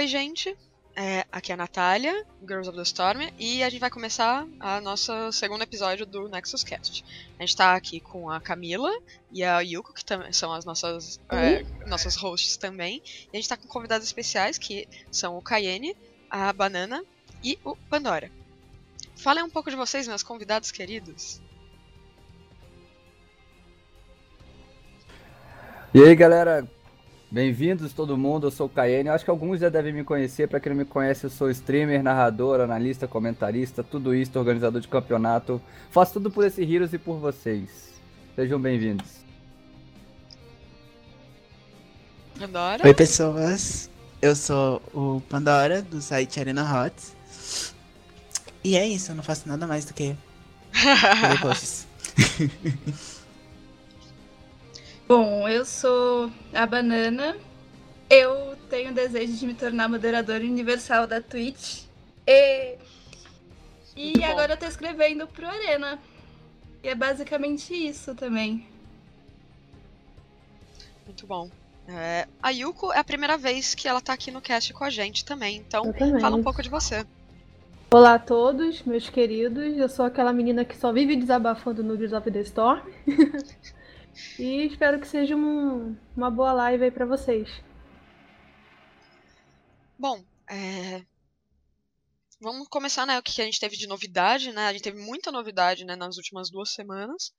Oi, gente. É, aqui é a Natália, Girls of the Storm, e a gente vai começar a nosso segundo episódio do Nexus Cast. A gente tá aqui com a Camila e a Yuko, que são as nossas, é, nossas hosts também. E a gente tá com convidados especiais, que são o Cayenne, a Banana e o Pandora. Falem um pouco de vocês, meus convidados queridos. E aí, galera, Bem-vindos todo mundo, eu sou o Cayenne. Eu acho que alguns já devem me conhecer. Para quem não me conhece, eu sou streamer, narrador, analista, comentarista, tudo isso, organizador de campeonato. Faço tudo por esse Heroes e por vocês. Sejam bem-vindos. Pandora. Oi, pessoas. Eu sou o Pandora do site Arena Hot. E é isso, eu não faço nada mais do que posts. Bom, eu sou a Banana. Eu tenho o desejo de me tornar moderadora universal da Twitch. E, e agora eu tô escrevendo pro Arena. E é basicamente isso também. Muito bom. É, a Yuko é a primeira vez que ela tá aqui no cast com a gente também, então fala um pouco de você. Olá a todos, meus queridos. Eu sou aquela menina que só vive desabafando no Gears of the Storm. E espero que seja um, uma boa live aí pra vocês. Bom, é... vamos começar, né, o que a gente teve de novidade, né? A gente teve muita novidade, né, nas últimas duas semanas.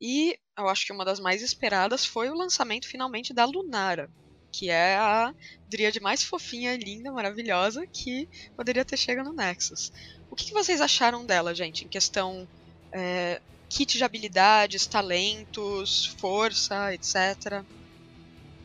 E eu acho que uma das mais esperadas foi o lançamento finalmente da Lunara, que é a Dríade mais fofinha, linda, maravilhosa que poderia ter chegado no Nexus. O que, que vocês acharam dela, gente, em questão é, kit de habilidades, talentos, força, etc.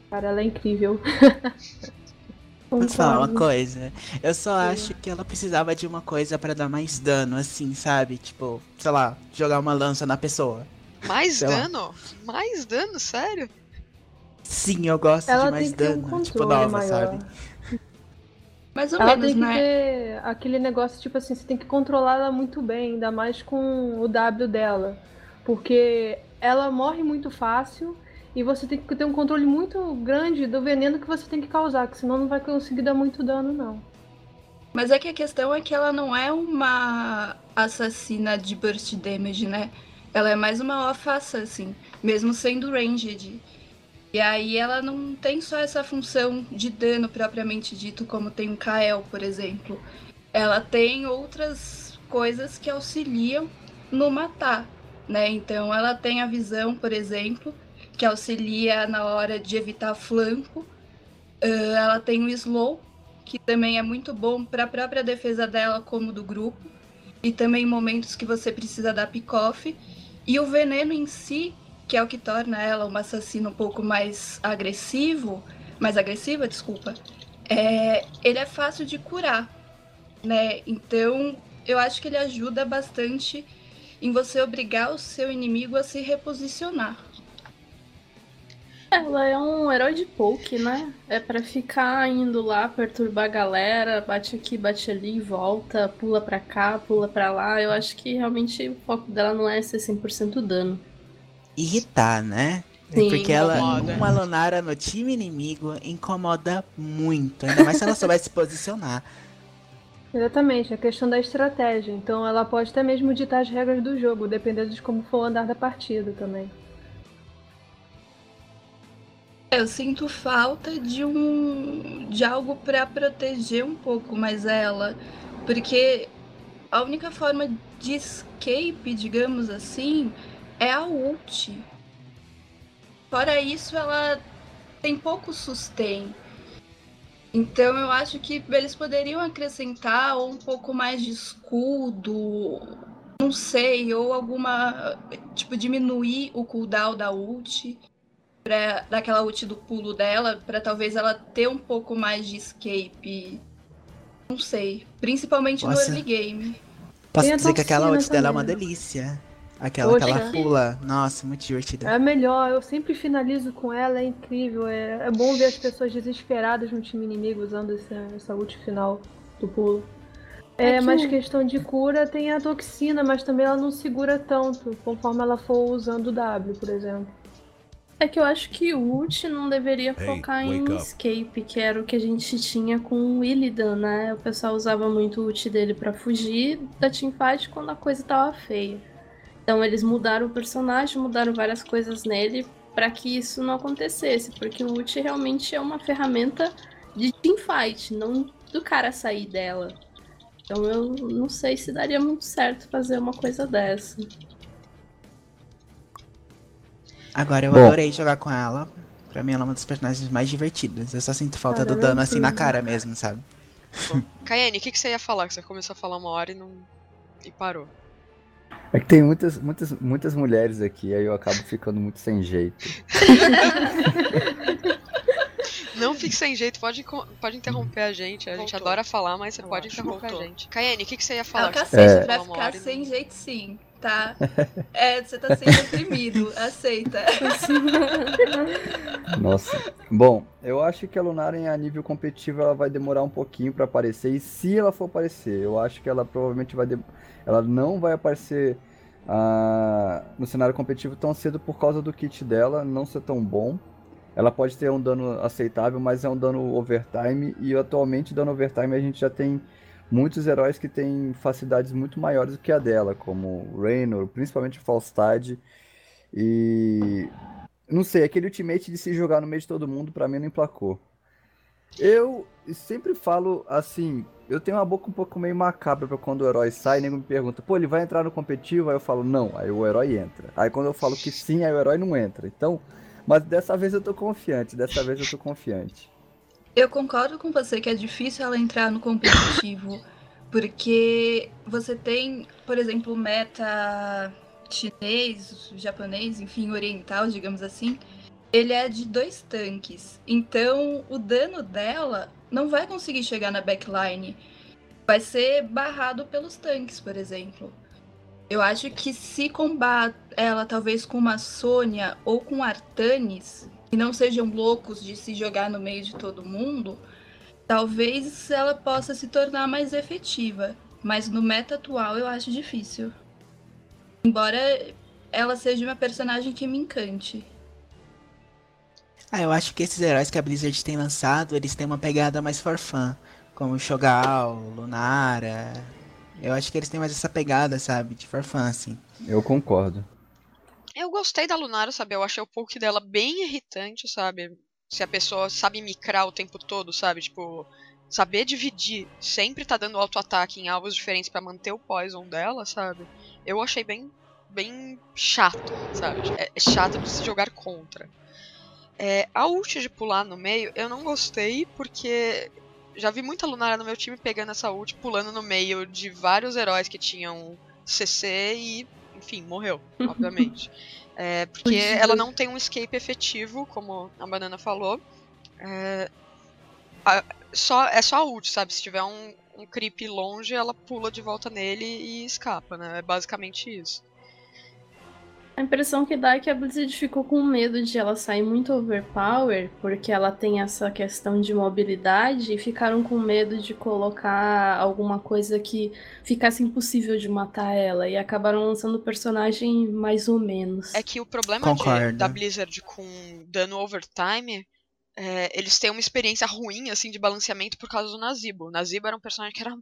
Cara, ela é incrível. Vou falar uma coisa. Eu só Sim. acho que ela precisava de uma coisa para dar mais dano, assim, sabe? Tipo, sei lá, jogar uma lança na pessoa. Mais sei dano? Lá. Mais dano, sério? Sim, eu gosto ela de mais dano. Um tipo, nova, maior. sabe? Mais ou ela menos, tem que né? ter aquele negócio, tipo assim, você tem que controlar ela muito bem, ainda mais com o W dela. Porque ela morre muito fácil e você tem que ter um controle muito grande do veneno que você tem que causar, que senão não vai conseguir dar muito dano, não. Mas é que a questão é que ela não é uma assassina de burst damage, né? Ela é mais uma off assassin, mesmo sendo ranged. E aí ela não tem só essa função de dano propriamente dito, como tem um Kael, por exemplo. Ela tem outras coisas que auxiliam no matar, né? Então ela tem a visão, por exemplo, que auxilia na hora de evitar flanco. Uh, ela tem o slow, que também é muito bom para a própria defesa dela como do grupo. E também momentos que você precisa dar pick-off. E o veneno em si, que é o que torna ela uma assassina um pouco mais agressivo, mais agressiva, desculpa, é, ele é fácil de curar, né? Então, eu acho que ele ajuda bastante em você obrigar o seu inimigo a se reposicionar. Ela é um herói de poke, né? É para ficar indo lá, perturbar a galera, bate aqui, bate ali, volta, pula pra cá, pula pra lá. Eu acho que realmente o foco dela não é ser 100% dano irritar, né? Sim, Porque ela, incomoda. uma Lonara no time inimigo incomoda muito, ainda mais se ela souber se posicionar. Exatamente, a questão da estratégia. Então ela pode até mesmo ditar as regras do jogo, dependendo de como for o andar da partida também. Eu sinto falta de um de algo para proteger um pouco mais ela, porque a única forma de escape, digamos assim, é a ult. Fora isso, ela tem pouco sustain. Então eu acho que eles poderiam acrescentar um pouco mais de escudo, não sei, ou alguma tipo diminuir o cooldown da ult para daquela ult do pulo dela, para talvez ela ter um pouco mais de escape. Não sei, principalmente Nossa. no early game. Posso dizer que aquela ult dela é uma delícia. Aquela Poxa. que ela pula. Nossa, muito divertida. É a melhor, eu sempre finalizo com ela, é incrível. É, é bom ver as pessoas desesperadas no time inimigo usando essa, essa ult final do pulo. É, é que... mas questão de cura tem a toxina, mas também ela não segura tanto, conforme ela for usando o W, por exemplo. É que eu acho que o ult não deveria focar em escape, que era o que a gente tinha com o Illidan, né? O pessoal usava muito o ult dele para fugir da teamfight quando a coisa tava feia. Então eles mudaram o personagem, mudaram várias coisas nele para que isso não acontecesse, porque o ult realmente é uma ferramenta de teamfight, não do cara sair dela. Então eu não sei se daria muito certo fazer uma coisa dessa. Agora eu Bom. adorei jogar com ela. Pra mim ela é uma das personagens mais divertidas. Eu só sinto falta do dano assim na cara mesmo, sabe? Kayane, o que, que você ia falar? Que você começou a falar uma hora e não. e parou. É que tem muitas, muitas, muitas mulheres aqui, aí eu acabo ficando muito sem jeito. Não fique sem jeito, pode, pode interromper a gente. A gente adora falar, mas você eu pode interromper a gente. Kayane, o que, que você ia falar? É o cacete, é... vai ficar sem jeito sim tá. É, você tá sendo oprimido, aceita. Nossa. Bom, eu acho que a Lunaren a nível competitivo ela vai demorar um pouquinho para aparecer. E se ela for aparecer, eu acho que ela provavelmente vai. De... Ela não vai aparecer uh, no cenário competitivo tão cedo por causa do kit dela não ser tão bom. Ela pode ter um dano aceitável, mas é um dano overtime. E atualmente, dano overtime, a gente já tem muitos heróis que têm facilidades muito maiores do que a dela, como Raynor, principalmente Falstad. E. Não sei, aquele ultimate de se jogar no meio de todo mundo, para mim não emplacou. Eu sempre falo assim, eu tenho uma boca um pouco meio macabra pra quando o herói sai, nego me pergunta, pô, ele vai entrar no competitivo? Aí eu falo, não, aí o herói entra. Aí quando eu falo que sim, aí o herói não entra. Então, mas dessa vez eu tô confiante, dessa vez eu tô confiante. Eu concordo com você que é difícil ela entrar no competitivo, porque você tem, por exemplo, meta chinês, japonês, enfim, oriental, digamos assim, ele é de dois tanques. Então, o dano dela não vai conseguir chegar na backline. Vai ser barrado pelos tanques, por exemplo. Eu acho que se combate ela talvez com uma Sônia ou com Artanis, e não sejam loucos de se jogar no meio de todo mundo, talvez ela possa se tornar mais efetiva. Mas no meta atual eu acho difícil. Embora ela seja uma personagem que me encante. Ah, eu acho que esses heróis que a Blizzard tem lançado, eles têm uma pegada mais for fun. Como Shogal, Lunara. Eu acho que eles têm mais essa pegada, sabe? De for fun, assim. Eu concordo. Eu gostei da Lunara, sabe? Eu achei o poke dela bem irritante, sabe? Se a pessoa sabe micrar o tempo todo, sabe? Tipo, saber dividir, sempre tá dando auto-ataque em alvos diferentes para manter o poison dela, sabe? Eu achei bem bem chato, sabe? É, é chato de se jogar contra. É, a ult de pular no meio, eu não gostei porque já vi muita Lunara no meu time pegando essa ult, pulando no meio de vários heróis que tinham CC e enfim, morreu, obviamente. É, porque ela não tem um escape efetivo, como a Banana falou. É, a, só, é só a ult, sabe? Se tiver um, um creep longe, ela pula de volta nele e escapa, né? É basicamente isso. A impressão que dá é que a Blizzard ficou com medo de ela sair muito overpower, porque ela tem essa questão de mobilidade, e ficaram com medo de colocar alguma coisa que ficasse impossível de matar ela, e acabaram lançando o personagem mais ou menos. É que o problema de, da Blizzard com dano overtime é, eles têm uma experiência ruim, assim, de balanceamento por causa do Nazibo. O Nazibo era um personagem que era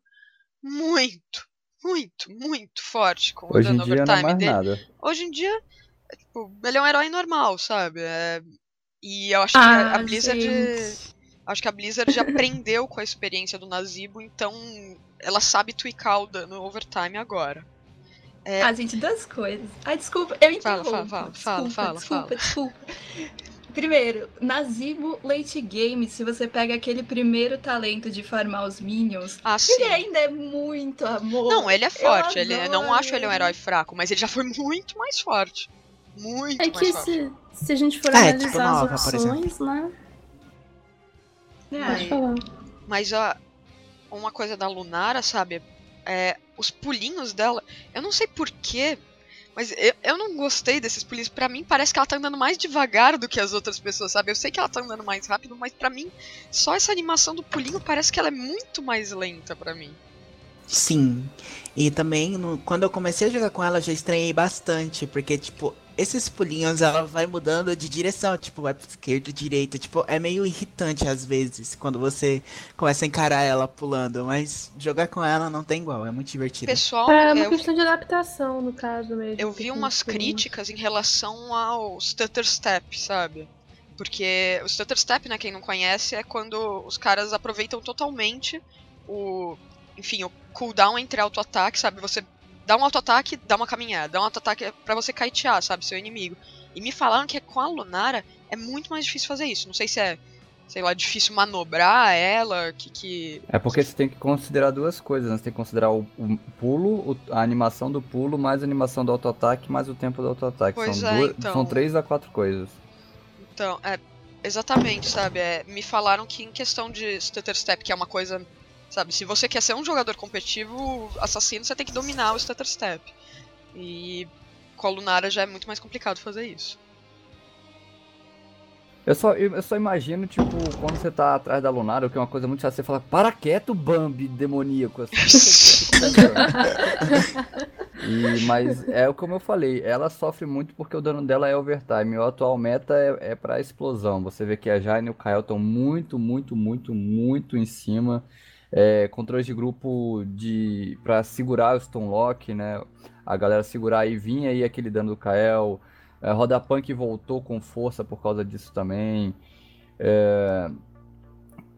muito, muito, muito forte com Hoje o dia overtime não é dele. Nada. Hoje em dia, é, tipo, ele é um herói normal, sabe? É... E eu acho ah, que a Blizzard. Gente. Acho que a Blizzard já aprendeu com a experiência do Nazibo, então ela sabe tweakar o dano overtime agora. É... Ah, gente, duas coisas. Ai, desculpa, eu entendo. Fala, fala, fala, desculpa, fala, fala, desculpa, fala. desculpa. Primeiro, Nazibo Late Game, se você pega aquele primeiro talento de farmar os minions, ah, ele ainda é muito amor. Não, ele é forte. Ele, eu não acho ele um herói fraco, mas ele já foi muito mais forte. Muito é mais que forte. Se, se a gente for é, analisar tipo nova, as opções, né? É, mas, mas ó, uma coisa da Lunara, sabe? É, os pulinhos dela, eu não sei porquê, mas eu, eu não gostei desses pulinhos. Pra mim, parece que ela tá andando mais devagar do que as outras pessoas, sabe? Eu sei que ela tá andando mais rápido, mas pra mim, só essa animação do pulinho parece que ela é muito mais lenta pra mim. Sim. E também, no, quando eu comecei a jogar com ela, já estranhei bastante, porque, tipo, esses pulinhos ela vai mudando de direção, tipo, vai pra esquerda, direita, tipo, é meio irritante às vezes quando você começa a encarar ela pulando, mas jogar com ela não tem igual, é muito divertido. Pessoal, é uma questão de adaptação no caso mesmo. Eu vi umas críticas em relação ao stutter step, sabe? Porque o stutter step, né, quem não conhece, é quando os caras aproveitam totalmente o, enfim, o cooldown entre auto-ataque, sabe? Você dá um auto-ataque, dá uma caminhada, dá um auto-ataque pra você kitear, sabe, seu inimigo. E me falaram que com a Lunara é muito mais difícil fazer isso. Não sei se é, sei lá, difícil manobrar ela, que que... É porque você tem que considerar duas coisas, né? Você tem que considerar o, o pulo, o, a animação do pulo, mais a animação do auto-ataque, mais o tempo do auto-ataque. São, é, duas, então... são três a quatro coisas. Então, é, exatamente, sabe? É, me falaram que em questão de stutter step, que é uma coisa Sabe, se você quer ser um jogador competitivo assassino, você tem que dominar o stutter step. E com a Lunara já é muito mais complicado fazer isso. Eu só, eu só imagino, tipo, quando você tá atrás da Lunara, que é uma coisa muito fácil, você fala, para quieto, Bambi demoníaco. Assim, e, mas é como eu falei, ela sofre muito porque o dano dela é overtime. O atual meta é, é pra explosão. Você vê que a Jane e o Kael estão muito, muito, muito, muito em cima é, controles de grupo de para segurar o Stonelock, né? A galera segurar e vinha aí aquele dano do Kael. É, Roda Punk voltou com força por causa disso também. É,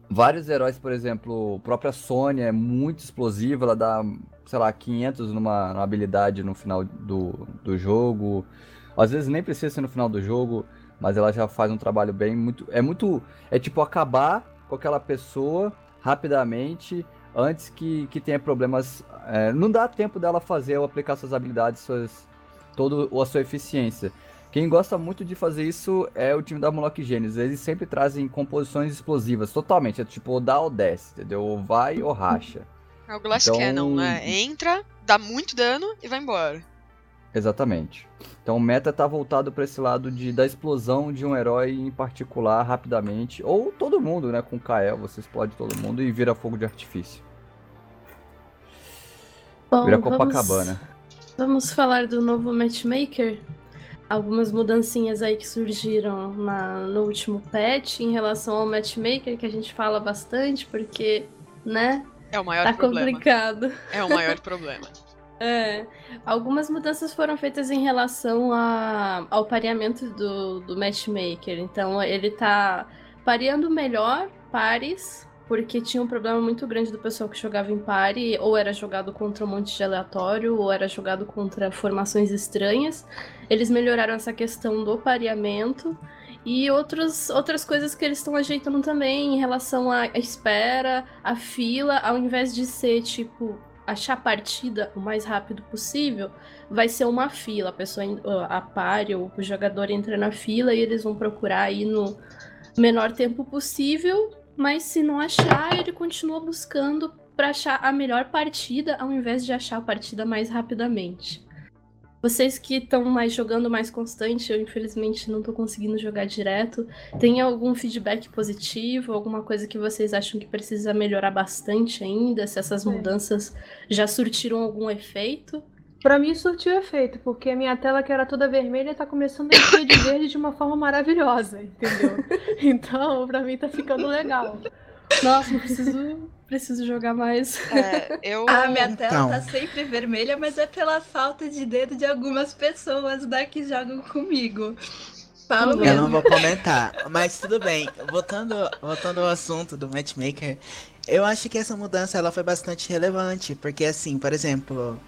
vários heróis, por exemplo, a própria Sônia é muito explosiva, ela dá, sei lá, 500 numa, numa habilidade no final do, do jogo. Às vezes nem precisa ser no final do jogo, mas ela já faz um trabalho bem muito. É muito. É tipo acabar com aquela pessoa rapidamente antes que, que tenha problemas. É, não dá tempo dela fazer ou aplicar suas habilidades, suas, todo, a sua eficiência. Quem gosta muito de fazer isso é o time da Moloch Gênesis. Eles sempre trazem composições explosivas, totalmente. É tipo, ou dá ou desce, entendeu? Ou vai ou racha. É o Glass então... Cannon, né? Entra, dá muito dano e vai embora. Exatamente. Então o meta tá voltado para esse lado de da explosão de um herói em particular rapidamente, ou todo mundo, né, com Kael, você explode todo mundo e vira fogo de artifício. Bom, vira Copacabana. Vamos, vamos falar do novo matchmaker. Algumas mudancinhas aí que surgiram na, no último patch em relação ao matchmaker, que a gente fala bastante, porque, né? É o maior tá problema. complicado. É o maior problema. É, algumas mudanças foram feitas em relação a, ao pareamento do, do matchmaker. Então ele tá pareando melhor pares, porque tinha um problema muito grande do pessoal que jogava em pare, ou era jogado contra um monte de aleatório, ou era jogado contra formações estranhas. Eles melhoraram essa questão do pareamento. E outros, outras coisas que eles estão ajeitando também em relação à espera, à fila, ao invés de ser tipo achar partida o mais rápido possível, vai ser uma fila. A pessoa, a pare, o jogador entra na fila e eles vão procurar aí no menor tempo possível, mas se não achar, ele continua buscando para achar a melhor partida ao invés de achar a partida mais rapidamente. Vocês que estão mais jogando mais constante, eu infelizmente não estou conseguindo jogar direto. Tem algum feedback positivo, alguma coisa que vocês acham que precisa melhorar bastante ainda? Se essas é. mudanças já surtiram algum efeito? Para mim surtiu efeito, porque a minha tela que era toda vermelha está começando a encher de verde de uma forma maravilhosa, entendeu? Então, para mim tá ficando legal. Nossa, preciso Preciso jogar mais. É, eu... A minha tela então. tá sempre vermelha, mas é pela falta de dedo de algumas pessoas né, que jogam comigo. Falo mesmo. Eu não vou comentar, mas tudo bem. Voltando, voltando ao assunto do matchmaker, eu acho que essa mudança ela foi bastante relevante, porque assim, por exemplo,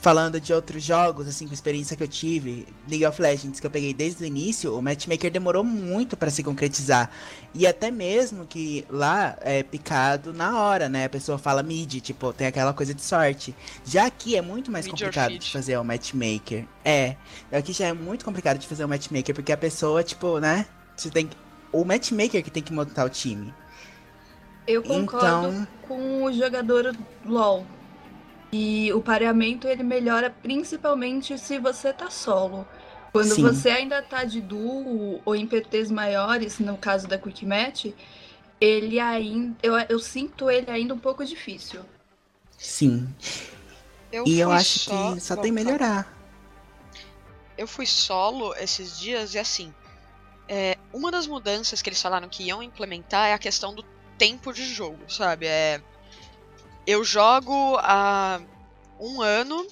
falando de outros jogos, assim, com experiência que eu tive, League of Legends, que eu peguei desde o início, o matchmaker demorou muito para se concretizar. E até mesmo que lá é picado na hora, né? A pessoa fala mid, tipo, tem aquela coisa de sorte. Já aqui é muito mais mid complicado de fazer o matchmaker. É, aqui já é muito complicado de fazer o matchmaker, porque a pessoa, tipo, né? Você tem o matchmaker que tem que montar o time. Eu concordo então... com o jogador LoL e o pareamento ele melhora principalmente se você tá solo. Quando Sim. você ainda tá de duo ou em PTs maiores, no caso da Quick Match, ele ainda. Eu, eu sinto ele ainda um pouco difícil. Sim. Eu e eu acho só... que só tem melhorar. eu fui solo esses dias e assim. É, uma das mudanças que eles falaram que iam implementar é a questão do tempo de jogo, sabe? É, eu jogo há um ano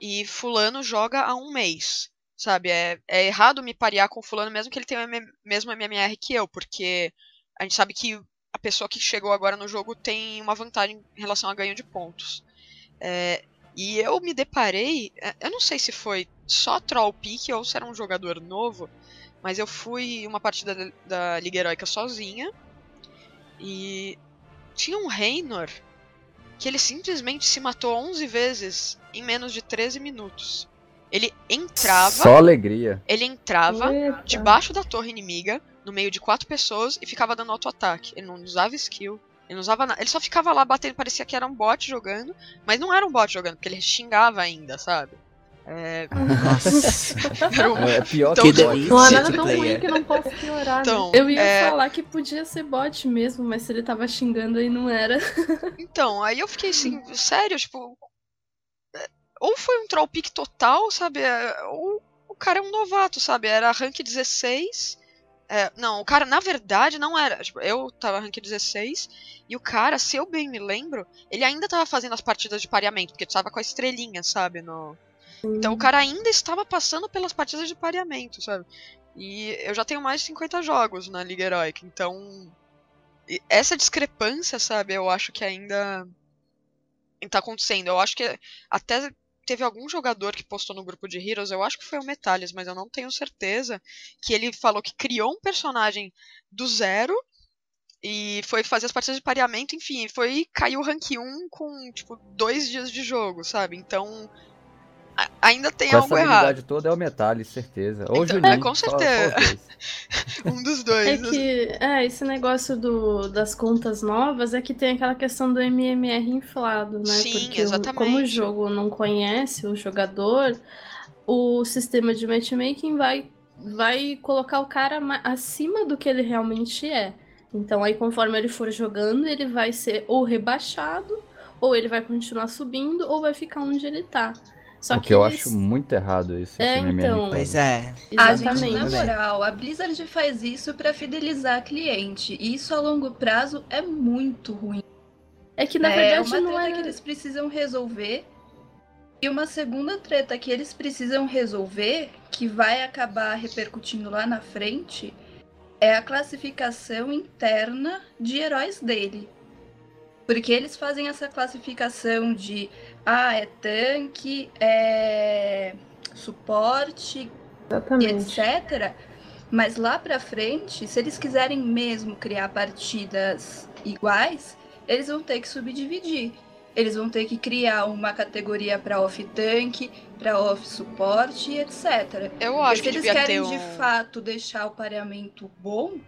e fulano joga há um mês, sabe? É, é errado me parear com fulano mesmo que ele tenha o mesmo MMR que eu, porque a gente sabe que a pessoa que chegou agora no jogo tem uma vantagem em relação a ganho de pontos. É, e eu me deparei, é, eu não sei se foi só troll pick ou se era um jogador novo, mas eu fui uma partida da, da Liga Heroica sozinha e tinha um Reynor que ele simplesmente se matou 11 vezes em menos de 13 minutos. Ele entrava. Só alegria. Ele entrava Eita. debaixo da torre inimiga, no meio de quatro pessoas, e ficava dando auto-ataque. Ele não usava skill. Ele não usava nada. Ele só ficava lá batendo, parecia que era um bot jogando. Mas não era um bot jogando, porque ele xingava ainda, sabe? É. Nossa. é pior então, que delícia. Não há nada tão ruim que não possa piorar. Então, né? Eu ia é... falar que podia ser bot mesmo, mas se ele tava xingando aí não era. Então, aí eu fiquei assim, sério, tipo. É, ou foi um troll pick total, sabe? É, ou o cara é um novato, sabe? Era rank 16. É, não, o cara, na verdade, não era. Tipo, eu tava rank 16 e o cara, se eu bem me lembro, ele ainda tava fazendo as partidas de pareamento, porque tava com a estrelinha, sabe? No, então o cara ainda estava passando pelas partidas de pareamento, sabe? E eu já tenho mais de 50 jogos na Liga Heroica, então. Essa discrepância, sabe, eu acho que ainda. tá acontecendo. Eu acho que até teve algum jogador que postou no grupo de Heroes, eu acho que foi o Metalis, mas eu não tenho certeza, que ele falou que criou um personagem do zero e foi fazer as partidas de pareamento, enfim, foi caiu o rank 1 com, tipo, dois dias de jogo, sabe? Então, ainda tem Com algo errado. Essa toda é o Metallic, certeza. Ou então, Juninho, é, com certeza. um dos dois. É que é, esse negócio do, das contas novas é que tem aquela questão do MMR inflado, né? Sim, Porque exatamente. como o jogo não conhece o jogador, o sistema de matchmaking vai, vai colocar o cara acima do que ele realmente é. Então aí conforme ele for jogando, ele vai ser ou rebaixado, ou ele vai continuar subindo, ou vai ficar onde ele tá. Só o que, que eu acho muito errado isso. É, então. Pois é. Exatamente. A gente, na moral, a Blizzard faz isso para fidelizar cliente. E isso a longo prazo é muito ruim. É que na é verdade uma não treta é que eles precisam resolver. E uma segunda treta que eles precisam resolver, que vai acabar repercutindo lá na frente, é a classificação interna de heróis dele. Porque eles fazem essa classificação de ah, é tanque, é suporte, Exatamente. etc. Mas lá pra frente, se eles quiserem mesmo criar partidas iguais, eles vão ter que subdividir. Eles vão ter que criar uma categoria para off tanque, para off suporte, etc. Eu acho Porque que se eles querem um... de fato deixar o pareamento bom,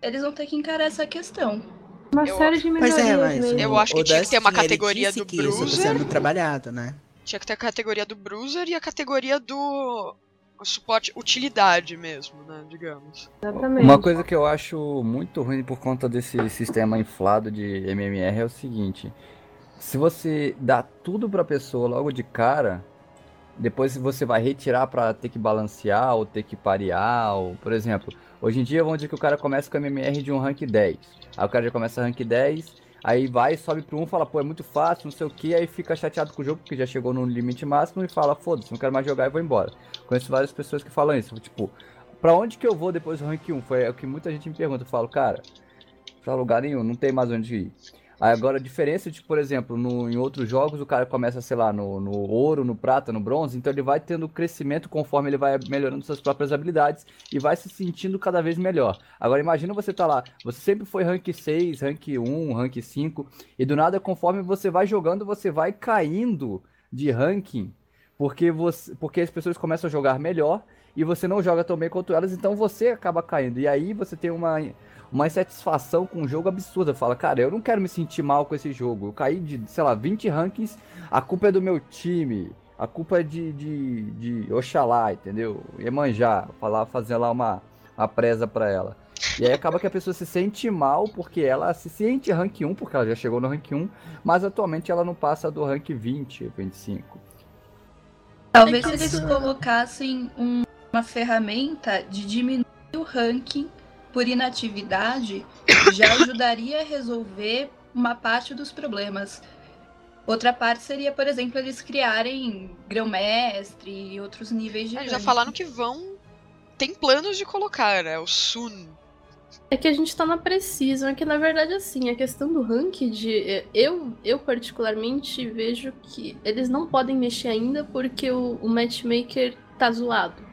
eles vão ter que encarar essa questão. Uma eu... série de melhorias é, mas mesmo. Eu acho que tinha que ter uma categoria do que Bruiser. Isso tá sendo trabalhado, né? Tinha que ter a categoria do Bruiser e a categoria do suporte utilidade mesmo, né, digamos. Exatamente. Uma coisa que eu acho muito ruim por conta desse sistema inflado de MMR é o seguinte: se você dá tudo para a pessoa logo de cara, depois você vai retirar para ter que balancear ou ter que parear, ou, por exemplo, hoje em dia vamos dizer que o cara começa com MMR de um rank 10. Aí o cara já começa rank 10, aí vai, sobe pro 1, fala, pô, é muito fácil, não sei o que, aí fica chateado com o jogo porque já chegou no limite máximo e fala, foda-se, não quero mais jogar e vou embora. Conheço várias pessoas que falam isso, tipo, pra onde que eu vou depois do rank 1? Foi o que muita gente me pergunta, eu falo, cara, pra lugar nenhum, não tem mais onde ir. Agora, a diferença de, por exemplo, no, em outros jogos, o cara começa, sei lá, no, no ouro, no prata, no bronze, então ele vai tendo crescimento conforme ele vai melhorando suas próprias habilidades e vai se sentindo cada vez melhor. Agora, imagina você tá lá, você sempre foi rank 6, rank 1, rank 5, e do nada, conforme você vai jogando, você vai caindo de ranking, porque, você, porque as pessoas começam a jogar melhor e você não joga tão bem quanto elas, então você acaba caindo. E aí você tem uma uma insatisfação com o jogo absurda. Fala, cara, eu não quero me sentir mal com esse jogo. Eu caí de, sei lá, 20 rankings, a culpa é do meu time. A culpa é de, de, de Oxalá, entendeu? manjar falar, fazer lá uma, uma presa pra ela. E aí acaba que a pessoa se sente mal porque ela se sente rank 1, porque ela já chegou no rank 1, mas atualmente ela não passa do rank 20, 25. Talvez eles colocassem um, uma ferramenta de diminuir o ranking por inatividade, já ajudaria a resolver uma parte dos problemas. Outra parte seria, por exemplo, eles criarem grão-mestre e outros níveis de. Eles já falaram que vão. Tem planos de colocar, né? O Sun. É que a gente tá na Precision, é que na verdade, assim, a questão do ranked, é, eu, eu particularmente vejo que eles não podem mexer ainda porque o, o matchmaker tá zoado.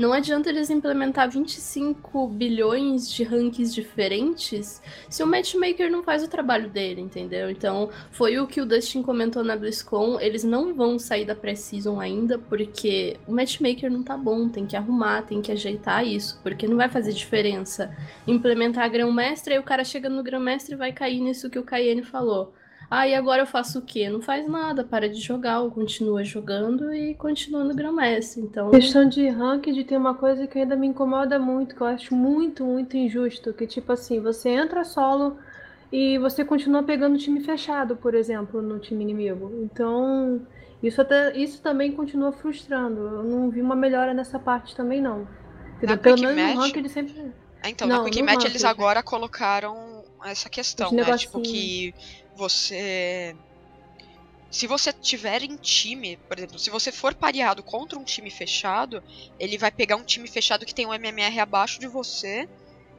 Não adianta eles implementar 25 bilhões de rankings diferentes se o matchmaker não faz o trabalho dele, entendeu? Então, foi o que o Dustin comentou na BlizzCon, eles não vão sair da Precision ainda porque o matchmaker não tá bom, tem que arrumar, tem que ajeitar isso, porque não vai fazer diferença implementar grão-mestre, aí o cara chega no grão-mestre e vai cair nisso que o Cayenne falou. Ah, e agora eu faço o quê? Não faz nada, para de jogar, ou continua jogando e continua no Grão-Mestre. Então... Questão de ranked tem uma coisa que ainda me incomoda muito, que eu acho muito, muito injusto, que tipo assim, você entra solo e você continua pegando time fechado, por exemplo, no time inimigo. Então, isso, até, isso também continua frustrando. Eu não vi uma melhora nessa parte também, não. Na Pelo menos match... no ranked sempre... então, não, na Quick Match eles agora colocaram essa questão, né? Tipo que você. Se você tiver em time, por exemplo, se você for pareado contra um time fechado, ele vai pegar um time fechado que tem um MMR abaixo de você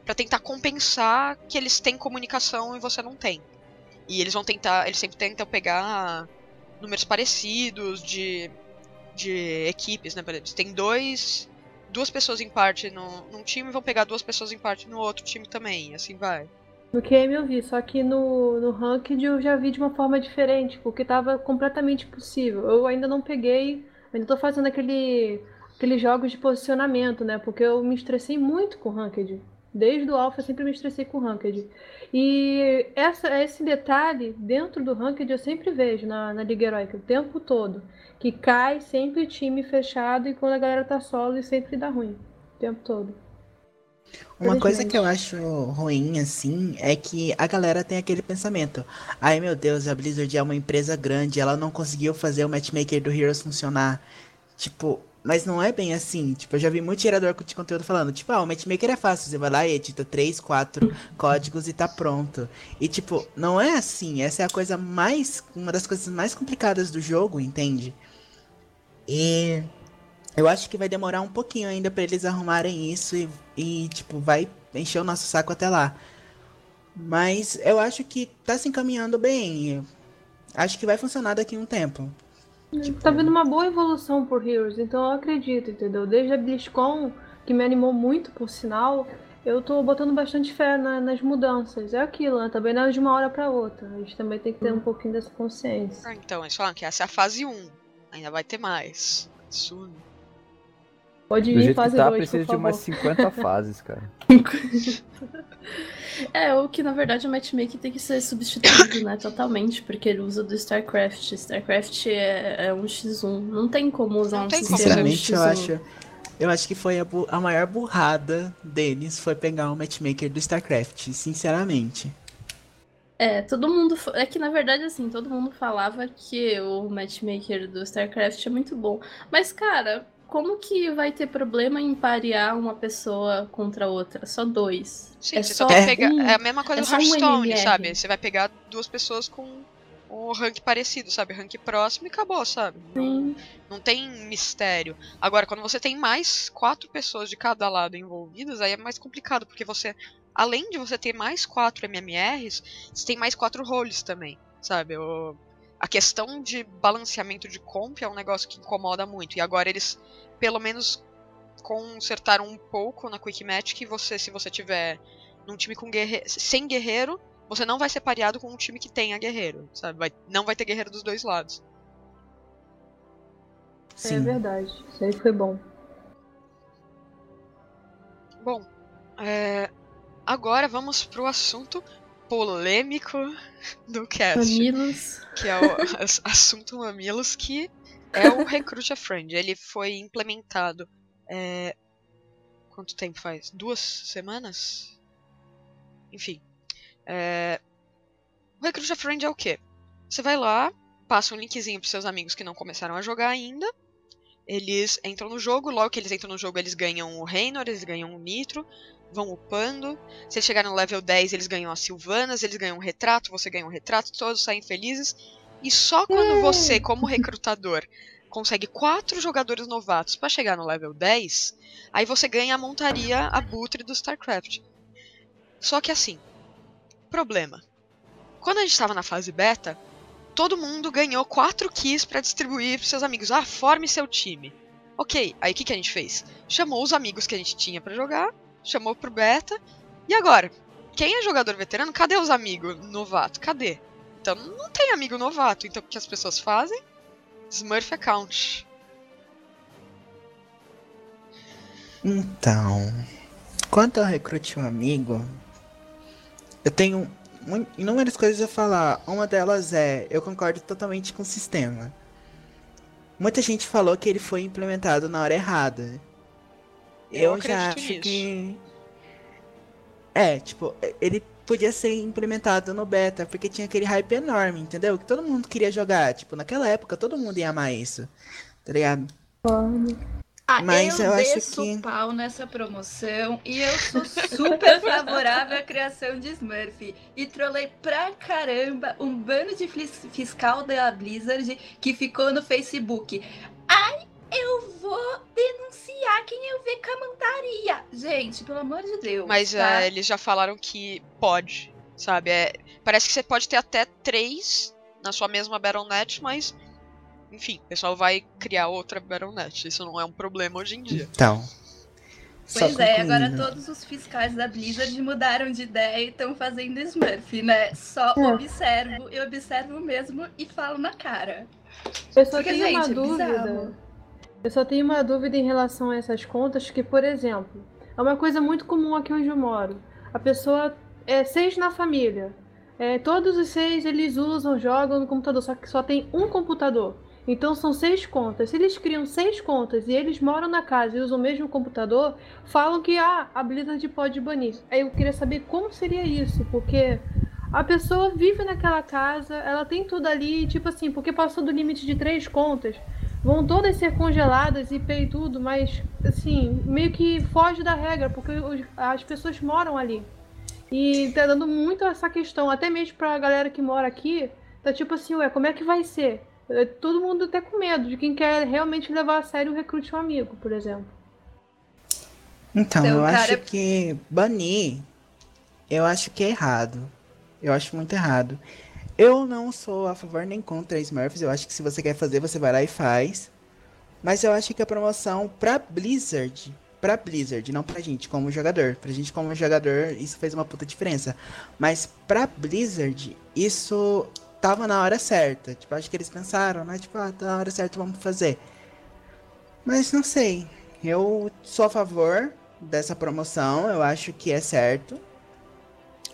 para tentar compensar que eles têm comunicação e você não tem. E eles vão tentar, eles sempre tentam pegar números parecidos de, de equipes, né? Exemplo, tem dois, duas pessoas em parte no, num time, vão pegar duas pessoas em parte no outro time também, e assim vai. No QM eu vi, só que no, no Ranked eu já vi de uma forma diferente, porque estava completamente possível. Eu ainda não peguei, ainda estou fazendo aquele, aqueles jogos de posicionamento, né? Porque eu me estressei muito com Ranked. Desde o Alpha sempre me estressei com Ranked. E essa, esse detalhe, dentro do Ranked, eu sempre vejo na, na Liga Heroica, o tempo todo. Que cai sempre time fechado e quando a galera tá solo e sempre dá ruim. O tempo todo. Uma coisa que eu acho ruim, assim, é que a galera tem aquele pensamento. Ai meu Deus, a Blizzard é uma empresa grande, ela não conseguiu fazer o matchmaker do Heroes funcionar. Tipo, mas não é bem assim. Tipo, eu já vi muito gerador de conteúdo falando, tipo, ah, o matchmaker é fácil, você vai lá e edita 3, 4 códigos e tá pronto. E tipo, não é assim. Essa é a coisa mais. Uma das coisas mais complicadas do jogo, entende? E eu acho que vai demorar um pouquinho ainda para eles arrumarem isso e, e, tipo, vai encher o nosso saco até lá. Mas eu acho que tá se encaminhando bem. Acho que vai funcionar daqui a um tempo. Tipo... Tá vendo uma boa evolução por Heroes, então eu acredito, entendeu? Desde a BlizzCon, que me animou muito, por sinal, eu tô botando bastante fé na, nas mudanças. É aquilo, né? Também não é de uma hora para outra. A gente também tem que ter um pouquinho dessa consciência. Ah, então, eles falam que essa é a fase 1. Ainda vai ter mais. Soon. Pode vir fase tá, 2, precisa de umas 50 fases, cara. é, o que na verdade o matchmaking tem que ser substituído, né, totalmente, porque ele usa do StarCraft. StarCraft é, é um X1. Não tem como usar Não um tem Sinceramente, eu acho. Eu acho que foi a, a maior burrada deles foi pegar o matchmaker do StarCraft, sinceramente. É, todo mundo. É que na verdade, assim, todo mundo falava que o matchmaker do StarCraft é muito bom. Mas, cara, como que vai ter problema em parear uma pessoa contra outra? Só dois. Sim, é você só é. Pegar, um, é a mesma coisa é do Hearthstone, um sabe? Você vai pegar duas pessoas com um rank parecido, sabe? Rank próximo e acabou, sabe? Não, não, tem mistério. Agora, quando você tem mais quatro pessoas de cada lado envolvidas, aí é mais complicado, porque você, além de você ter mais quatro MMRs, você tem mais quatro roles também, sabe? O, a questão de balanceamento de comp é um negócio que incomoda muito. E agora eles, pelo menos, consertaram um pouco na Quick Match que você, se você tiver num time com guerre sem guerreiro, você não vai ser pareado com um time que tenha guerreiro, sabe? Vai, não vai ter guerreiro dos dois lados. É Sim. É verdade. Isso aí foi bom. Bom, é, agora vamos pro assunto polêmico do cast. Mamilos. Que é o assunto Mamilos, que é o Recruit a Friend. Ele foi implementado. É... Quanto tempo faz? Duas semanas? Enfim. É... O Recruit a Friend é o quê? Você vai lá, passa um linkzinho pros seus amigos que não começaram a jogar ainda. eles entram no jogo, logo que eles entram no jogo, eles ganham o Reynor, eles ganham o Nitro, vão upando. Se eles chegarem no level 10, eles ganham as Silvanas, eles ganham um retrato, você ganha um retrato, todos saem felizes. E só quando você, como recrutador, consegue quatro jogadores novatos para chegar no level 10, aí você ganha a montaria abutre do StarCraft. Só que assim, problema. Quando a gente estava na fase beta, todo mundo ganhou quatro keys para distribuir para seus amigos. Ah, forme seu time. Ok, aí o que, que a gente fez? Chamou os amigos que a gente tinha para jogar, chamou pro beta, e agora? Quem é jogador veterano? Cadê os amigos novato? Cadê? Então não tem amigo novato. Então o que as pessoas fazem? Smurf account. Então, quanto ao recrute um amigo, eu tenho inúmeras coisas a falar. Uma delas é, eu concordo totalmente com o sistema. Muita gente falou que ele foi implementado na hora errada. Eu, eu já acho nisso. que. É, tipo, ele podia ser implementado no beta, porque tinha aquele hype enorme, entendeu? Que todo mundo queria jogar. Tipo, naquela época todo mundo ia amar isso. Tá ligado? Ah, Mas eu, eu acho que pau nessa promoção e eu sou super favorável à criação de Smurf. E trolei pra caramba um bando de fiscal da Blizzard que ficou no Facebook. Ai, eu vou denunciar quem eu ver camantaria. Gente, pelo amor de Deus. Mas tá? uh, eles já falaram que pode, sabe? É, parece que você pode ter até três na sua mesma Battle.net, mas enfim, o pessoal vai criar outra Battle.net. Isso não é um problema hoje em dia. Então. Pois é, agora todos os fiscais da Blizzard mudaram de ideia e estão fazendo Smurf, né? Só é. observo, eu observo mesmo e falo na cara. Eu só Porque, tenho gente, uma é dúvida. Bizarro. Eu só tenho uma dúvida em relação a essas contas, que, por exemplo, é uma coisa muito comum aqui onde eu moro. A pessoa é seis na família. É, todos os seis eles usam, jogam no computador, só que só tem um computador. Então são seis contas. Se eles criam seis contas e eles moram na casa e usam o mesmo computador, falam que ah, a Blizzard pode banir. Aí eu queria saber como seria isso, porque a pessoa vive naquela casa, ela tem tudo ali, tipo assim, porque passou do limite de três contas, vão todas ser congeladas e pay tudo, mas assim, meio que foge da regra, porque as pessoas moram ali. E tá dando muito essa questão, até mesmo pra galera que mora aqui, tá tipo assim, ué, como é que vai ser? É, todo mundo até com medo de quem quer realmente levar a sério o recrute um amigo, por exemplo. Então, então eu cara... acho que banir, eu acho que é errado. Eu acho muito errado. Eu não sou a favor nem contra Smurfs. Eu acho que se você quer fazer, você vai lá e faz. Mas eu acho que a promoção pra Blizzard, pra Blizzard, não pra gente como jogador. Pra gente como jogador, isso fez uma puta diferença. Mas pra Blizzard, isso tava na hora certa. Tipo, acho que eles pensaram, né? Tipo, ah, tá na hora certa, vamos fazer. Mas não sei. Eu sou a favor dessa promoção, eu acho que é certo.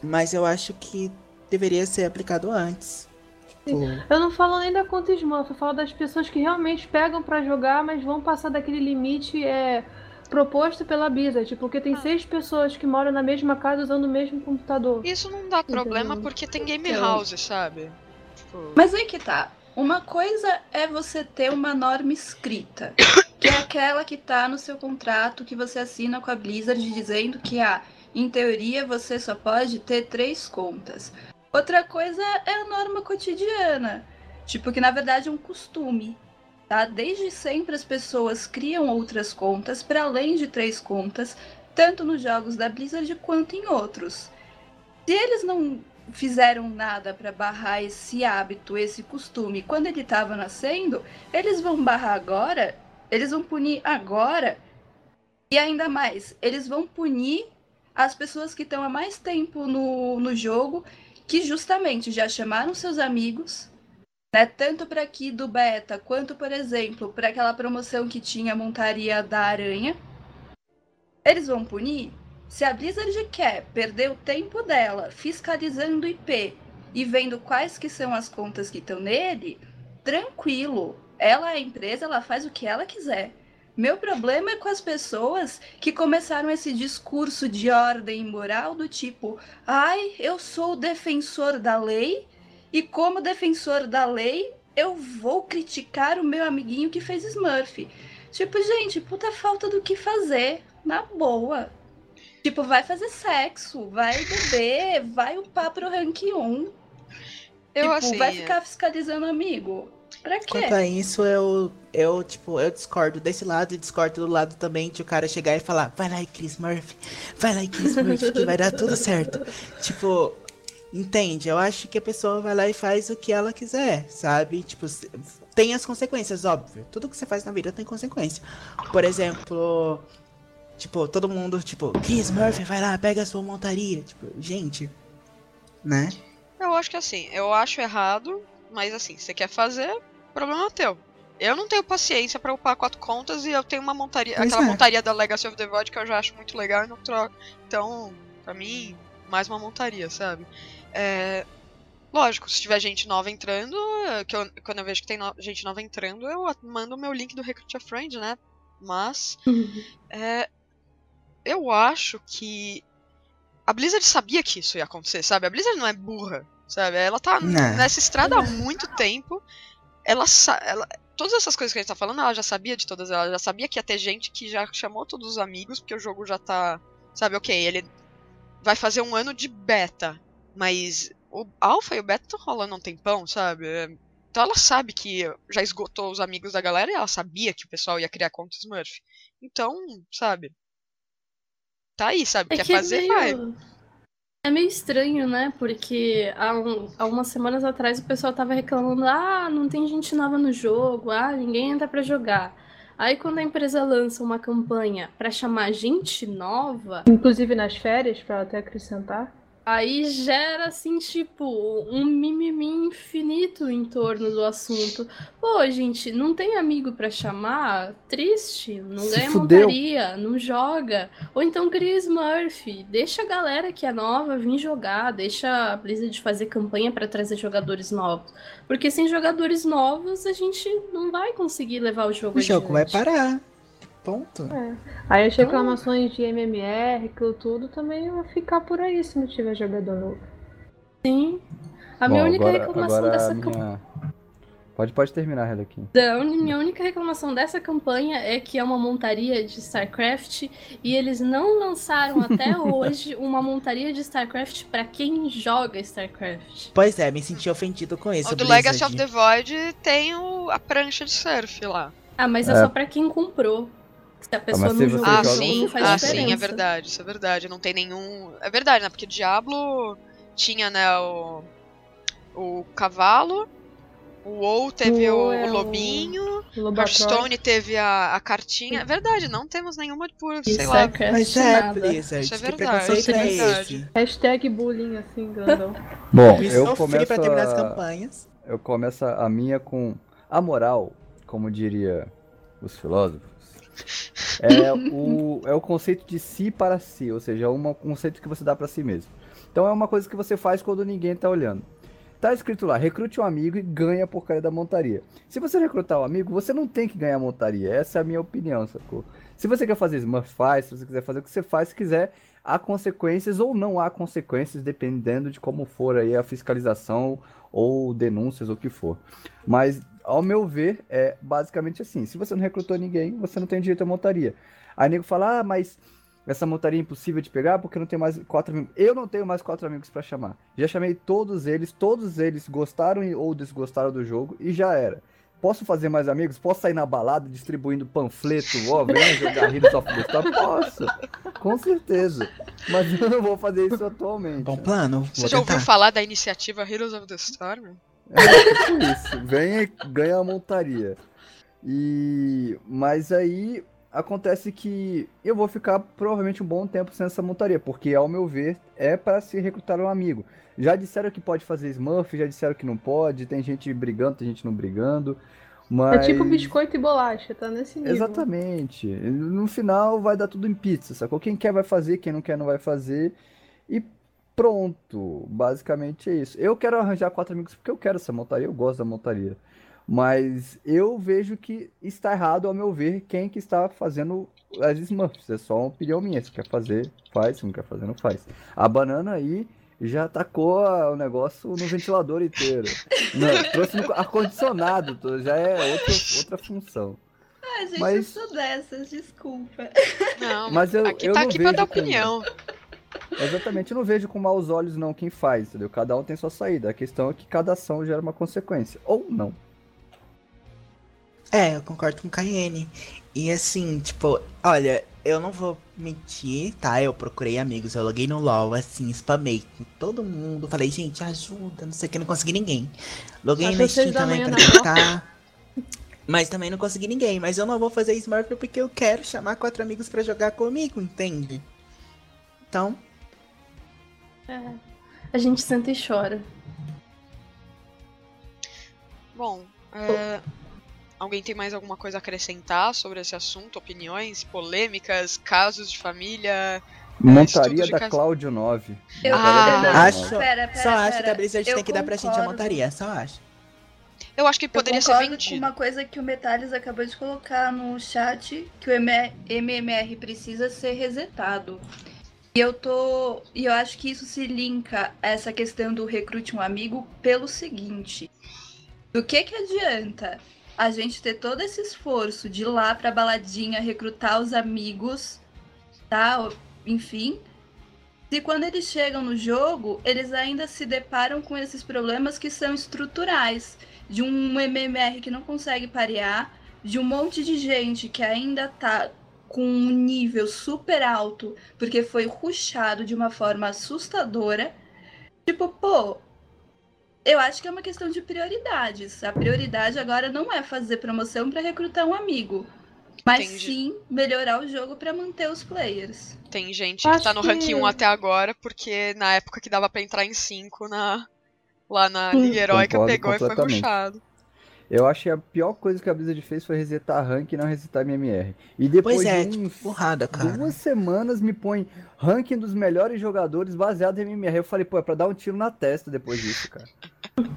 Mas eu acho que deveria ser aplicado antes. Tipo... Eu não falo nem da conta Smurf, eu falo das pessoas que realmente pegam para jogar, mas vão passar daquele limite é, proposto pela Blizzard, porque tem ah. seis pessoas que moram na mesma casa usando o mesmo computador. Isso não dá problema Entendeu? porque tem game house, sabe? Tipo... Mas aí que tá. Uma coisa é você ter uma norma escrita, que é aquela que tá no seu contrato que você assina com a Blizzard dizendo que, ah, em teoria você só pode ter três contas. Outra coisa é a norma cotidiana, tipo que na verdade é um costume. Tá? Desde sempre as pessoas criam outras contas para além de três contas, tanto nos jogos da Blizzard quanto em outros. Se eles não fizeram nada para barrar esse hábito, esse costume quando ele estava nascendo, eles vão barrar agora, eles vão punir agora. E ainda mais, eles vão punir as pessoas que estão há mais tempo no, no jogo, que justamente já chamaram seus amigos, né, tanto para aqui do beta, quanto, por exemplo, para aquela promoção que tinha a montaria da aranha. Eles vão punir se a Blizzard quer perder o tempo dela fiscalizando o IP e vendo quais que são as contas que estão nele, tranquilo. Ela é a empresa, ela faz o que ela quiser. Meu problema é com as pessoas que começaram esse discurso de ordem moral do tipo: ai, eu sou o defensor da lei e, como defensor da lei, eu vou criticar o meu amiguinho que fez Smurf. Tipo, gente, puta falta do que fazer. Na boa. Tipo, vai fazer sexo, vai beber, vai upar pro rank 1. Eu, tipo, vai ficar fiscalizando amigo. Pra quê? Quanto a isso, eu, eu, tipo, eu discordo desse lado e discordo do lado também de o cara chegar e falar, vai lá, Chris Murphy, vai lá, Chris Murphy, que vai dar tudo certo. tipo, entende? Eu acho que a pessoa vai lá e faz o que ela quiser, sabe? Tipo, tem as consequências, óbvio. Tudo que você faz na vida tem consequência. Por exemplo, tipo, todo mundo, tipo, Chris Murphy, vai lá, pega a sua montaria. Tipo, gente, né? Eu acho que assim, eu acho errado, mas assim, você quer fazer, problema teu. Eu não tenho paciência para upar quatro contas e eu tenho uma montaria, pois aquela é. montaria da Legacy of the Void que eu já acho muito legal e não troco. Então, pra mim, mais uma montaria, sabe? É, lógico, se tiver gente nova entrando, que eu, quando eu vejo que tem no, gente nova entrando, eu mando o meu link do Recruit a Friend, né? Mas uhum. é, eu acho que a Blizzard sabia que isso ia acontecer, sabe? A Blizzard não é burra, sabe? Ela tá não. nessa estrada há muito tempo. Ela, ela todas essas coisas que a gente tá falando, ela já sabia de todas elas. Ela já sabia que ia ter gente que já chamou todos os amigos, porque o jogo já tá. Sabe, ok, ele vai fazer um ano de beta. Mas o Alpha e o Beta estão rolando um tempão, sabe? Então ela sabe que já esgotou os amigos da galera e ela sabia que o pessoal ia criar conta Smurf. Então, sabe? Tá aí, sabe? É Quer que é fazer, meio... vai. É meio estranho, né? Porque há, um, umas semanas atrás o pessoal tava reclamando: ah, não tem gente nova no jogo, ah, ninguém entra para jogar. Aí quando a empresa lança uma campanha para chamar gente nova, inclusive nas férias, para até acrescentar, Aí gera, assim, tipo, um mimimi infinito em torno do assunto. Pô, gente, não tem amigo para chamar? Triste, não Se ganha fudeu. montaria, não joga. Ou então Chris Murphy, deixa a galera que é nova vir jogar, deixa a Blizzard fazer campanha para trazer jogadores novos. Porque sem jogadores novos a gente não vai conseguir levar o jogo O jogo vai parar. Ponto. É. Aí as então, reclamações de MMR, que tudo, também vão ficar por aí se não tiver jogador novo. Sim. A Bom, minha única agora, reclamação agora dessa minha... Pode, pode terminar, Helequim. A minha única reclamação dessa campanha é que é uma montaria de StarCraft e eles não lançaram até hoje uma montaria de StarCraft para quem joga StarCraft. Pois é, me senti ofendido com isso. O do Legacy of the Void tem o, a prancha de surf lá. Ah, mas é, é só para quem comprou. Se a pessoa ah, não jogou, ah, sim, faz ah, sim, é verdade, isso é verdade. Não tem nenhum. É verdade, né? Porque Diablo tinha, né, o. O cavalo. O WoW teve o, o, é o lobinho, o Hearthstone teve a, a cartinha. É verdade, não temos nenhuma por, sei isso lá. É Mas é, Blizzard, isso é verdade. Isso é verdade. Hashtag bullying, assim, grandão. Bom, eu começo pra terminar as campanhas. Eu começo a minha com a moral, como diria os filósofos é o, é o conceito de si para si, ou seja, é um conceito que você dá para si mesmo. Então é uma coisa que você faz quando ninguém tá olhando. Tá escrito lá, recrute um amigo e ganha a porcaria da montaria. Se você recrutar um amigo, você não tem que ganhar montaria. Essa é a minha opinião, sacou? Se você quer fazer Smurf, faz. Se você quiser fazer o que você faz, se quiser, há consequências ou não há consequências, dependendo de como for aí a fiscalização ou denúncias ou o que for. Mas ao meu ver, é basicamente assim. Se você não recrutou ninguém, você não tem direito à montaria. Aí nego fala, ah, mas essa montaria é impossível de pegar porque não tem mais quatro amigos. Eu não tenho mais quatro amigos para chamar. Já chamei todos eles, todos eles gostaram ou desgostaram do jogo e já era. Posso fazer mais amigos? Posso sair na balada distribuindo panfleto? Ó, oh, vem jogar Heroes of the Storm? Posso, com certeza. Mas eu não vou fazer isso atualmente. Bom plano. Você já tentar. ouviu falar da iniciativa Heroes of the Storm? É tipo isso. Vem e ganha a montaria. E. Mas aí acontece que eu vou ficar provavelmente um bom tempo sem essa montaria, porque ao meu ver é para se recrutar um amigo. Já disseram que pode fazer Smurf, já disseram que não pode, tem gente brigando, tem gente não brigando. Mas... É tipo biscoito e bolacha, tá nesse nível. Exatamente. No final vai dar tudo em pizza, sacou? Quem quer vai fazer, quem não quer não vai fazer. E pronto. Basicamente é isso. Eu quero arranjar quatro amigos porque eu quero essa montaria, eu gosto da montaria. Mas eu vejo que está errado, ao meu ver, quem que está fazendo as Smurfs. É só uma opinião minha. Se quer fazer, faz. Se não quer fazer, não faz. A banana aí já tacou o negócio no ventilador inteiro. Não, trouxe no ar-condicionado, já é outra, outra função. Ah, gente, Mas- eu sou dessas, desculpa. Não, Mas eu, aqui eu tá não aqui pra dar opinião. Exatamente, eu não vejo com maus olhos não quem faz, entendeu? Cada um tem sua saída. A questão é que cada ação gera uma consequência. Ou não. É, eu concordo com o Cayenne. E assim, tipo, olha, eu não vou mentir, tá? Eu procurei amigos, eu loguei no LOL, assim, spamei com todo mundo. Falei, gente, ajuda, não sei o que, não consegui ninguém. Loguei na seis Steam também pra na tentar. Mas também não consegui ninguém. Mas eu não vou fazer Smurf porque eu quero chamar quatro amigos pra jogar comigo, entende? Então, É. A gente senta e chora. Bom, é, alguém tem mais alguma coisa a acrescentar sobre esse assunto? Opiniões, polêmicas, casos de família? Montaria estudo de da casa- Cláudio 9. Eu, Ah, eu acho- pera, pera, só acho pera. que a Blizzard Eu tem que dar pra gente a montaria, só acho. Eu acho que poderia ser vendido. com uma coisa que o Metales acabou de colocar no chat, que o MMR precisa ser resetado. E eu tô. E eu acho que isso se linka a essa questão do recrute um amigo pelo seguinte. Do que que adianta a gente ter todo esse esforço de ir lá pra baladinha, recrutar os amigos, tá? Enfim. Se quando eles chegam no jogo, eles ainda se deparam com esses problemas que são estruturais de um MMR que não consegue parear, de um monte de gente que ainda tá com um nível super alto porque foi ruxado de uma forma assustadora. Tipo, pô, eu acho que é uma questão de prioridades. A prioridade agora não é fazer promoção para recrutar um amigo, mas Entendi. sim melhorar o jogo para manter os players. Tem gente que Acho tá no que- ranking 1 até agora, porque na época que dava pra entrar em 5 na, lá na Sim. Liga Heróica, pegou e foi ruxado. Eu acho que a pior coisa que a Blizzard fez foi resetar rank e não resetar MMR. E depois Pois é, de tipo, uns porrada, cara. duas semanas me põe ranking dos melhores jogadores baseado em MMR. Eu falei, pô, é pra dar um tiro na testa depois disso, cara.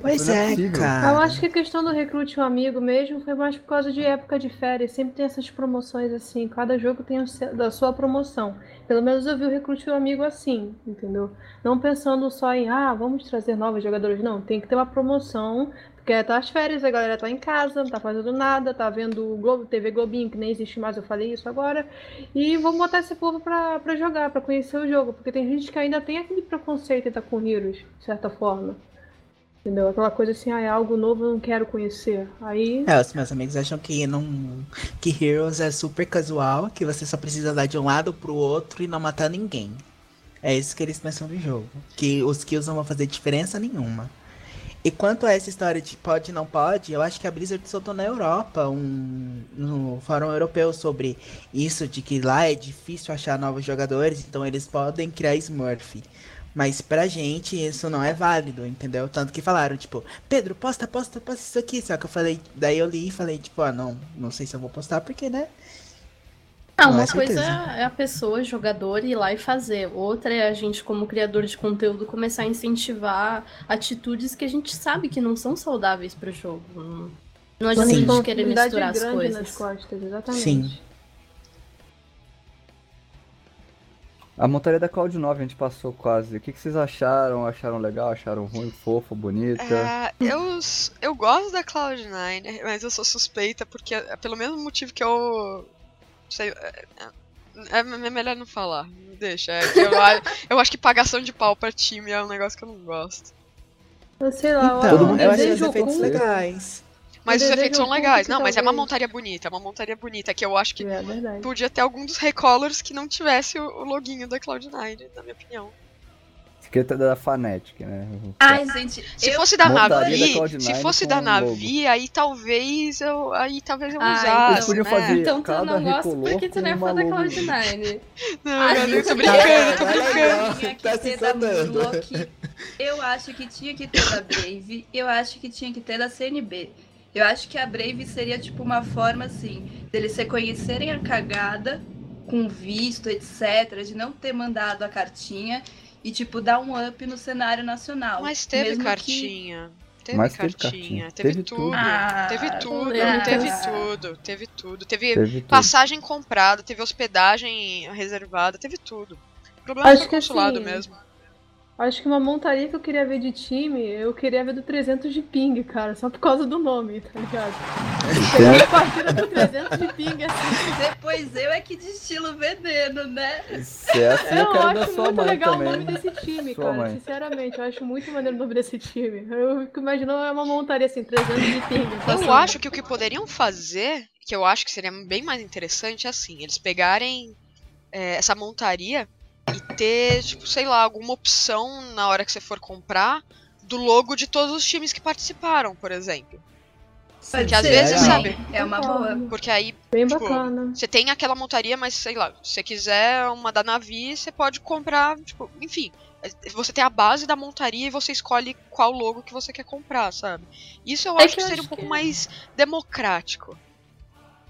Pois é é, possível. cara. Eu acho que a questão do recrute um amigo mesmo foi mais por causa de época de férias. Sempre tem essas promoções assim. Cada jogo tem a sua promoção. Pelo menos eu vi o recrute um amigo assim, entendeu? Não pensando só em, ah, vamos trazer novos jogadores. Não, tem que ter uma promoção. Porque tá as férias, a galera tá em casa, não tá fazendo nada, tá vendo o Globo, TV Globinho, que nem existe mais, eu falei isso agora. E vamos botar esse povo pra, pra jogar, pra conhecer o jogo. Porque tem gente que ainda tem aquele preconceito em tá com Heroes, de certa forma. Entendeu? Aquela coisa assim, ah, é algo novo, eu não quero conhecer. Aí. É, os meus amigos acham que não. que Heroes é super casual, que você só precisa dar de um lado pro outro e não matar ninguém. É isso que eles pensam do jogo. Que os kills não vão fazer diferença nenhuma. E quanto a essa história de pode não pode, eu acho que a Blizzard soltou na Europa um no fórum europeu sobre isso, de que lá é difícil achar novos jogadores, então eles podem criar Smurf. Mas pra gente isso não é válido, entendeu? Tanto que falaram, tipo, Pedro, posta, posta, posta isso aqui. Só que eu falei, daí eu li e falei, tipo, ah, não, não sei se eu vou postar, porque, né? Ah, Não, uma é coisa é a pessoa, jogador, ir lá e fazer. Outra é a gente, como criador de conteúdo, começar a incentivar atitudes que a gente sabe que não são saudáveis pro jogo. Não- adianta a gente querer misturar as grande nas coisas. costas, exatamente. Sim. A montaria da Cloud 9 a gente passou quase. O que, que vocês acharam? Acharam legal? Acharam ruim, fofo, bonita? É, eu, eu gosto da Cloud9, mas eu sou suspeita porque, é pelo mesmo motivo que eu. Sei, é, é- é melhor não falar. Deixa. é eu, eu acho que pagação de pau pra time é um negócio que eu não gosto. Eu sei lá, Então, Todo mundo eu o achei os efeitos legais. Mas os efeitos são legais. Não, mas é uma montaria bonita. É uma montaria bonita. Que eu acho que É podia ter algum dos recolors que não tivesse o, o loginho da Cloud9, na minha opinião. Escrita da Fnatic, né? Ai, gente, Se eu fosse da Montaria da Navi, Cloud9 se fosse da um Navi, aí talvez eu, aí talvez eu Ah, usasse, então- Eles podiam né? fazer Então tu cada não gosta porque tu não é fã da logo. Cloud9. Não, Ah, eu tô brincando, tô brincando. Tá se da eu acho que tinha que ter da Brave, eu acho que tinha que ter da CNB. Eu acho que a Brave seria tipo uma forma assim, deles reconhecerem a cagada com visto, etc, de não ter mandado a cartinha e tipo dar um up no cenário nacional. Mas teve Mesmo que- cartinha. Teve Mas teve cartinha, cartinha. teve, Teve tudo. tudo. Ah, teve tudo, ah, teve tudo, teve tudo. Teve Teve tudo. passagem comprada, teve hospedagem reservada, teve tudo. O problema Acho foi o consulado assim, mesmo. Acho que uma montaria que eu queria ver de time, eu queria ver do 300 de ping, cara, só por causa do nome, tá ligado? Pegar a partida do 300 de ping, assim. Depois eu é que destilo veneno, né? Se é assim, eu, Eu quero acho sua muito mãe legal também. o nome desse time, Sua cara. mãe. Sinceramente, eu acho muito maneiro o nome desse time. Eu fico imaginando uma montaria assim, 300 de ping. só assim. Eu acho que o que poderiam fazer, que eu acho que seria bem mais interessante, é assim, eles pegarem é, essa montaria e ter, tipo, sei lá, alguma opção na hora que você for comprar do logo de todos os times que participaram, por exemplo. Porque às ser vezes, também. sabe? É uma boa. Porque aí Bem tipo, bacana. você tem aquela montaria, mas sei lá, se você quiser uma da Navi, você pode comprar, tipo, enfim. Você tem a base da montaria e você escolhe qual logo que você quer comprar, sabe? Isso eu É acho que que seria um pouco que- mais democrático.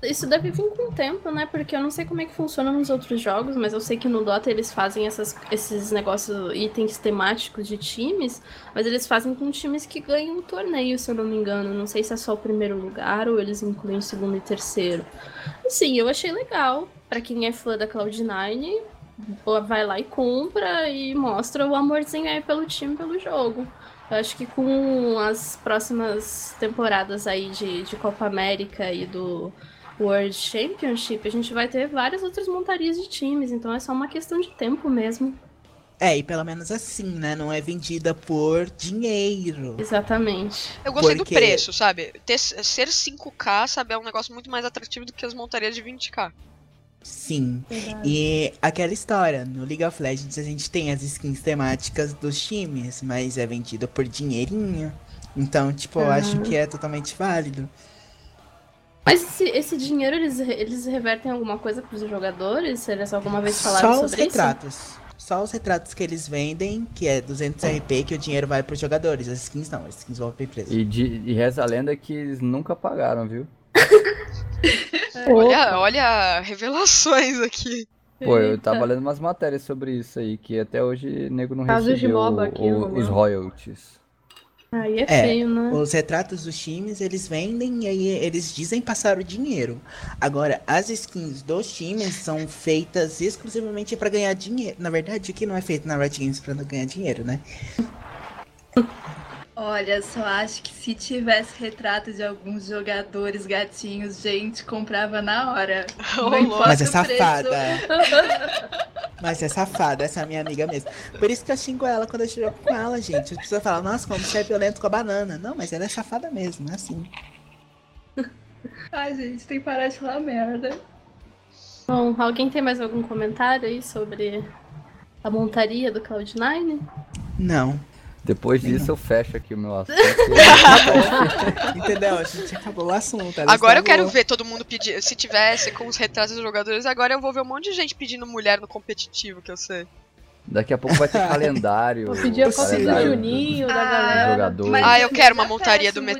Isso deve vir com o tempo, né? Porque eu não sei como é que funciona nos outros jogos, mas eu sei que no Dota eles fazem essas, esses negócios, itens temáticos de times, mas eles fazem com times que ganham o torneio, se eu não me engano. Não sei se é só o primeiro lugar ou eles incluem o segundo e terceiro. Assim, eu achei legal. Pra quem é fã da Cloud9, pô, vai lá e compra e mostra o amorzinho aí pelo time, pelo jogo. Eu acho que com as próximas temporadas aí de, de Copa América e do World Championship, a gente vai ter várias outras montarias de times, então é só uma questão de tempo mesmo. É, e pelo menos assim, né? Não é vendida por dinheiro. Exatamente. Eu gostei Porque- do preço, sabe? Ter, ser 5K, sabe, é um negócio muito mais atrativo do que as montarias de 20K. Sim. Verdade. E aquela história, no League of Legends a gente tem as skins temáticas dos times, mas é vendido por dinheirinho. Então, tipo, eu acho que é totalmente válido. Mas esse, esse dinheiro, eles, eles revertem alguma coisa pros jogadores? Eles alguma vez falaram Só os sobre isso? retratos. Só os retratos que eles vendem, que é 200 RP, que o dinheiro vai pros jogadores. As skins não, as skins vão pra empresa. E, de, e reza a lenda que eles nunca pagaram, viu? Olha, olha revelações aqui. Pô, eu tava lendo umas matérias sobre isso aí, que até hoje o nego não Casos de recebeu MOBA aqui o- os royalties. Aí é, É, feio, né? Os retratos dos times, eles vendem e aí eles dizem passar o dinheiro. Agora, as skins dos times são feitas exclusivamente pra ganhar dinheiro. Na verdade, o que não é feito na Riot Games não ganhar dinheiro, né? Olha, só acho que se tivesse retrato de alguns jogadores gatinhos, gente, comprava na hora. Importa Mas é safada. Mas é safada, essa é a minha amiga mesmo. Por isso que eu xingo ela quando eu jogo com ela, gente. As pessoas falam, nossa, como você é violento com a banana. Não, mas ela é safada mesmo, é assim. Ai, gente, tem que parar de falar merda. Bom, alguém tem mais algum comentário aí sobre a montaria do Cloud9? Não. Depois disso eu fecho aqui o meu assunto. Entendeu? A gente acabou o assunto. Agora eu quero ver todo mundo pedir. Se tivesse com os retratos dos jogadores, agora eu vou ver um monte de gente pedindo mulher no competitivo, que eu sei. Daqui a pouco vai ter calendário. Eu pedi a foto do Juninho, da Ah, galera. Ah, eu quero uma montaria do mulher,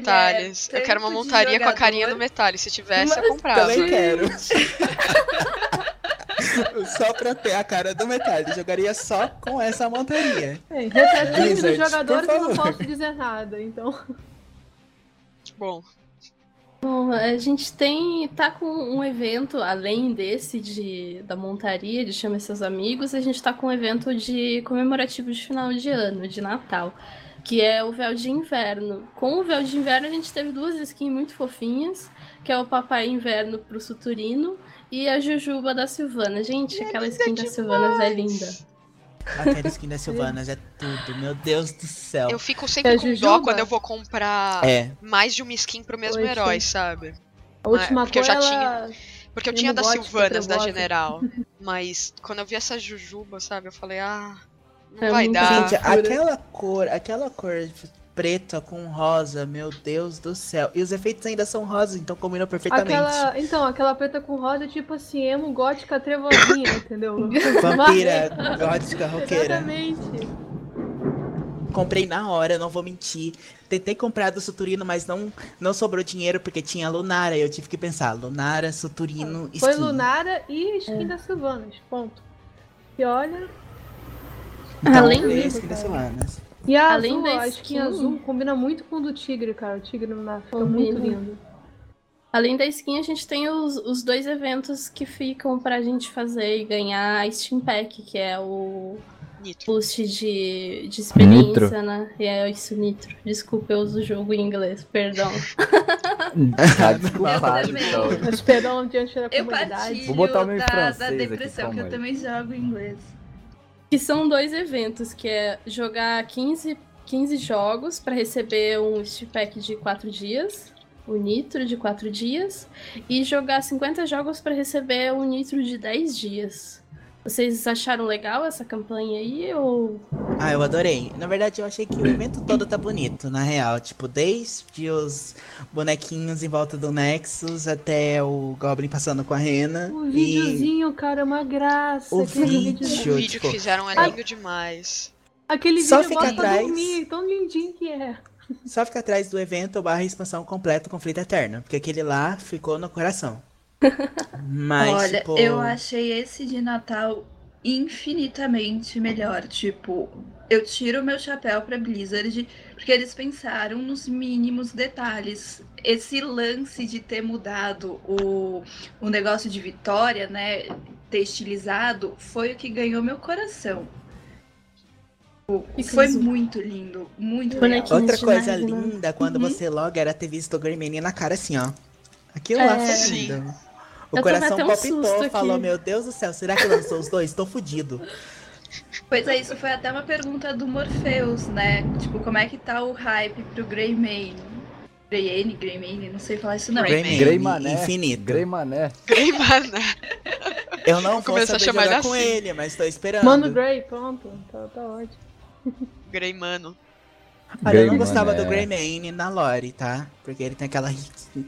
Eu quero uma montaria com a carinha do Metales. Se tivesse, eu comprava. Também quero. só pra ter a cara do Metal. Eu jogaria só com essa montaria. É, retratinho dos Blizzard, jogadores eu não posso dizer nada, então. Bom, Bom, a gente tem. tá com um evento, além desse de, da montaria, de Chame Seus Amigos, a gente tá com um evento de comemorativo de final de ano, de Natal, que é o véu de inverno. Com o véu de inverno, a gente teve duas skins muito fofinhas, que é o Papai Inverno pro Suturino e a Jujuba da Silvana. Gente, aquela skin da Silvana é linda. Aquela skin da Silvanas é tudo, meu Deus do céu. eu fico sempre É com dó quando eu vou comprar É, mais de uma skin pro mesmo Poxa. herói, sabe? A última porque eu já ela... Porque eu tinha da gótica, Silvanas, da. General. Mas quando eu vi essa Jujuba, sabe, eu falei, ah, não É vai dar. gente, aquela cor, aquela cor preta com rosa, meu Deus do céu. E os efeitos ainda são rosa, então combinam perfeitamente. Aquela, então, aquela preta com rosa é tipo assim, emo gótica trevozinha, entendeu? Vampira, gótica, roqueira. Exatamente. Comprei na hora, não vou mentir. Tentei comprar do Suturino, mas não, não sobrou dinheiro porque tinha Lunara. E eu tive que pensar, Lunara, Suturino, skin. Foi Lunara e skin da Silvanas, ponto. E olha, Então, Além disso, skin da cara. Silvanas. E a Além azul, da a skin- skin azul combina muito com o do tigre, cara. O tigre na fica Combina. muito lindo. Além da skin, a gente tem os, os dois eventos que ficam pra gente fazer e ganhar a Steam Pack, que é o Nitro. boost de, de experiência, nitro. né? E é isso, Nitro. Desculpa, eu uso o jogo em inglês, perdão. tá desculpado, então. Mas perdão diante da comunidade. Vou botar o meu da, francês da depressão, aqui, que eu também jogo em inglês. Que são dois eventos, que é jogar 15, 15 jogos para receber um Steam Pack de 4 dias, o Nitro de 4 dias, e jogar 50 jogos para receber um Nitro de 10 dias. Vocês acharam legal essa campanha aí ou. Ah, eu adorei. Na verdade, eu achei que o evento todo tá bonito, na real. Tipo, desde os bonequinhos em volta do Nexus até o Goblin passando com a Rena. O videozinho, e... cara, é uma graça. O vídeo, o vídeo tipo... que fizeram é lindo demais. Aquele Só vídeo fica atrás... dormir, tão lindinho que é. Só fica atrás do evento barra expansão completo conflito eterno. Porque aquele lá ficou no coração. Mas, Olha, tipo... eu achei esse de Natal infinitamente melhor. Tipo, eu tiro meu chapéu pra Blizzard porque eles pensaram nos mínimos detalhes. Esse lance de ter mudado o, o negócio de vitória, né? Ter estilizado, foi o que ganhou meu coração. Foi muito lindo, muito legal. Outra coisa linda, quando uhum. você loga, era ter visto o Gremlin na cara assim, ó. Aquilo é, lá foi lindo. O eu coração palpitou, um falou: Meu Deus do céu, será que lançou os dois? Tô fudido. Pois é, isso foi até uma pergunta do Morpheus, né? Tipo, como é que tá o hype pro Greymane? Greymane, Greymane, não sei falar isso não. Greymane, Greymané, infinito. Greymané. Greymané. Eu não vou saber jogar assim. com ele, mas tô esperando. Mano Grey, pronto. Tá, tá ótimo. Greymano. Olha, eu não gostava do Greymane na lore, tá? Porque ele tem aquela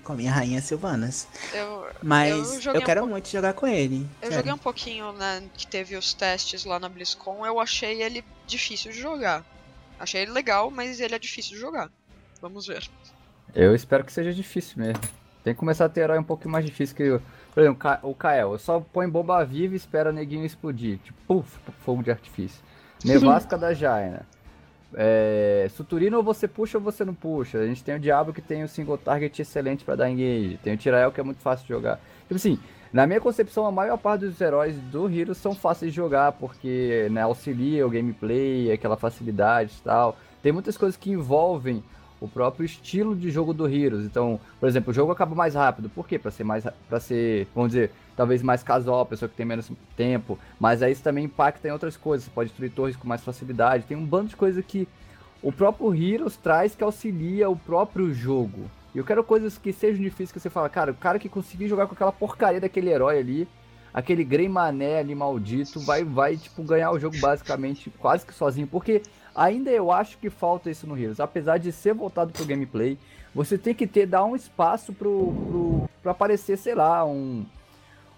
com a minha rainha Silvanas. Eu, Mas eu, eu quero um... muito jogar com ele. Eu sério. joguei um pouquinho, né, que teve os testes lá na BlizzCon, eu achei ele difícil de jogar. Achei ele legal, mas ele é difícil de jogar. Vamos ver. Eu espero que seja difícil mesmo. Tem que começar a ter herói um pouquinho mais difícil que. Por exemplo, o Kael. Eu só põe bomba viva e espera neguinho explodir. Tipo, puf, fogo de artifício. Nevasca da Jaina. É, Suturino você puxa ou você não puxa. A gente tem o Diablo que tem o single target excelente para dar engage. Tem o Tirael que é muito fácil de jogar. Tipo assim, na minha concepção, a maior parte dos heróis do Heroes são fáceis de jogar, porque né, auxilia o gameplay, aquela facilidade e tal. Tem muitas coisas que envolvem o próprio estilo de jogo do Heroes. Então, por exemplo, o jogo acaba mais rápido. Por quê? Para ser mais para ser, vamos dizer, talvez mais casual, pessoa que tem menos tempo, mas aí isso também impacta em outras coisas. Você pode destruir torres com mais facilidade. Tem um bando de coisas que o próprio Heroes traz que auxilia o próprio jogo. E eu quero coisas que sejam difíceis que você fala, cara, o cara que conseguir jogar com aquela porcaria daquele herói ali, aquele Grey Mané ali maldito, vai, vai tipo, ganhar o jogo basicamente quase que sozinho. Porque Ainda eu acho que falta isso no Heroes. Apesar de ser voltado pro gameplay, você tem que ter, dar um espaço pro, pro, pro aparecer, sei lá, um.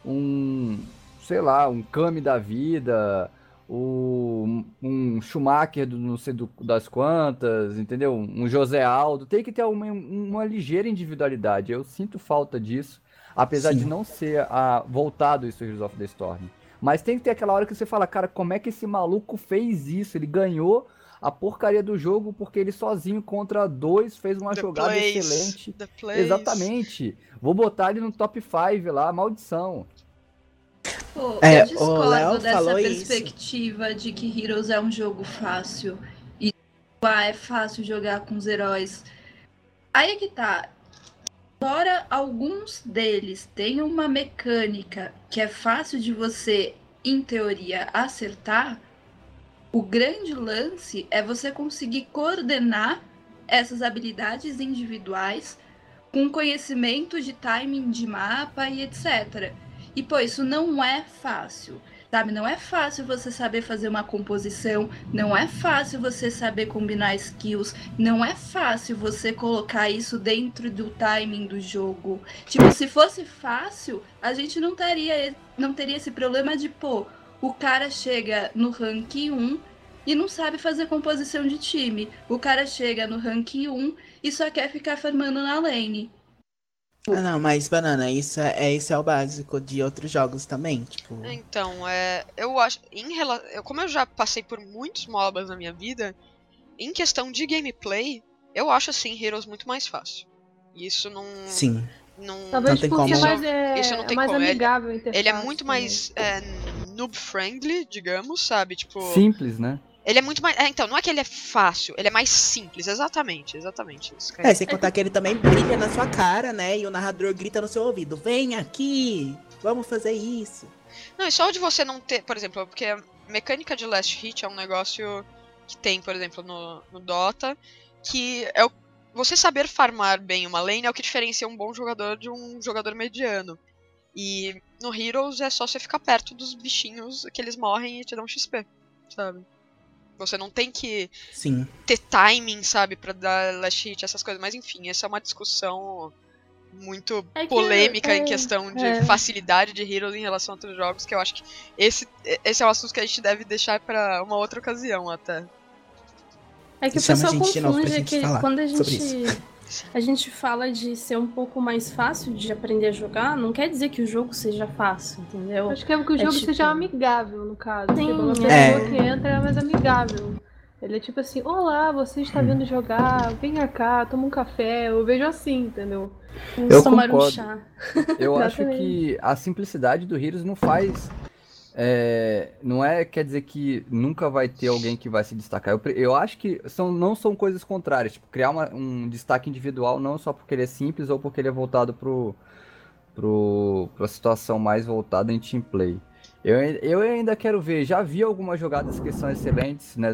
Um. Sei lá, um Kami da vida, o, um Schumacher do não sei do, das quantas, entendeu? Um José Aldo. Tem que ter uma, uma ligeira individualidade. Eu sinto falta disso, apesar Sim. de não ser a, voltado isso Heroes of the Storm. Mas tem que ter aquela hora que você fala, cara, como é que esse maluco fez isso? Ele ganhou a porcaria do jogo porque ele sozinho contra dois fez uma The jogada place. excelente. Exatamente. Vou botar ele no top 5 lá, maldição. Pô, é, eu discordo dessa perspectiva isso. de que Heroes é um jogo fácil e ah, é fácil jogar com os heróis. Aí é que tá. Embora alguns deles tenham uma mecânica que é fácil de você, em teoria, acertar, o grande lance é você conseguir coordenar essas habilidades individuais com conhecimento de timing de mapa e etc. E pô, isso não é fácil. Sabe, não é fácil você saber fazer uma composição, não é fácil você saber combinar skills, não é fácil você colocar isso dentro do timing do jogo. Tipo, se fosse fácil, a gente não teria não teria esse problema de, pô, o cara chega no ranking 1 e não sabe fazer composição de time. O cara chega no ranking 1 e só quer ficar farmando na lane. Ah, não, mas banana, isso é, isso é o básico de outros jogos também, tipo. Então, é, eu acho, em eu, como eu já passei por muitos MOBAs na minha vida, em questão de gameplay, eu acho assim Heroes muito mais fácil. Isso não Sim. Não, Talvez não tem porque como. Mais é, isso não tem é mais como. amigável ele, ele é muito mais é, noob friendly, digamos, sabe? Tipo. Simples, né? Ele é muito mais. É, então, não é que ele é fácil, ele é mais simples, exatamente, exatamente isso. É, sem contar que ele também brilha na sua cara, né? E o narrador grita no seu ouvido: vem aqui, vamos fazer isso. Não, e só de você não ter, por exemplo, porque a mecânica de last hit é um negócio que tem, por exemplo, no, no Dota, que é o, você saber farmar bem uma lane é o que diferencia um bom jogador de um jogador mediano. E no Heroes é só você ficar perto dos bichinhos que eles morrem e te dão XP, sabe? Você não tem que Sim. ter timing, sabe, pra dar last hit, essas coisas. Mas enfim, essa é uma discussão muito é polêmica é, em questão de é. facilidade de Heroes em relação a outros jogos, que eu acho que esse, esse é um assunto que a gente deve deixar para uma outra ocasião até. É que o pessoal confunde que quando a gente a gente fala de ser um pouco mais fácil de aprender a jogar, não quer dizer que o jogo seja fácil, entendeu? Acho que é que o é jogo tipo... seja amigável, no caso. Sim, tipo, uma pessoa é. que entra é mais amigável. Ele é tipo assim, olá, você está vindo jogar, venha cá, toma um café. Eu vejo assim, entendeu? Eu tomar concordo. um chá. Eu acho que a simplicidade do Heroes não faz é, não é quer dizer que nunca vai ter alguém que vai se destacar. Eu, eu acho que são, não são coisas contrárias. Tipo, criar uma, um destaque individual não só porque ele é simples ou porque ele é voltado pro, pro, situação mais voltada em team play. Eu, eu ainda quero ver, já vi algumas jogadas que são excelentes né,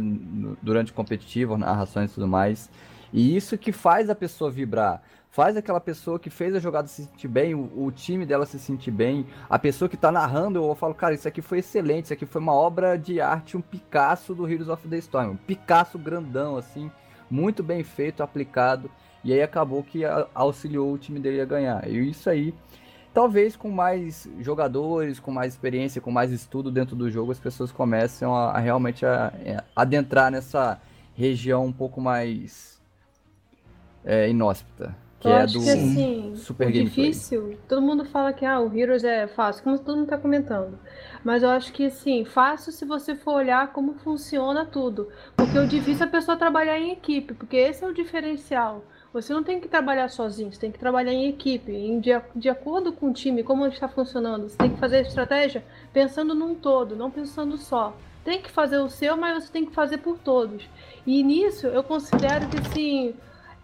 durante competitivo, narrações e tudo mais. E isso que faz a pessoa vibrar faz aquela pessoa que fez a jogada se sentir bem, o, o time dela se sentir bem, a pessoa que tá narrando, eu falo, cara, isso aqui foi excelente, isso aqui foi uma obra de arte, um Picasso do Heroes of the Storm, um Picasso grandão, assim, muito bem feito, aplicado, e aí acabou que auxiliou o time dele a ganhar. E isso aí, talvez com mais jogadores, com mais experiência, com mais estudo dentro do jogo, as pessoas começam a, a realmente a, a é, adentrar nessa região um pouco mais é, inóspita. Que eu é acho do que, assim, Super Gameplay. difícil, todo mundo fala que ah, o Heroes é fácil, como todo mundo tá comentando. Mas eu acho que assim, fácil se você for olhar como funciona tudo. Porque o difícil é a pessoa trabalhar em equipe, porque esse é o diferencial. Você não tem que trabalhar sozinho, você tem que trabalhar em equipe, em, de, de acordo com o time, como está funcionando. Você tem que fazer a estratégia pensando num todo, não pensando só. Tem que fazer o seu, mas você tem que fazer por todos. E nisso eu considero que assim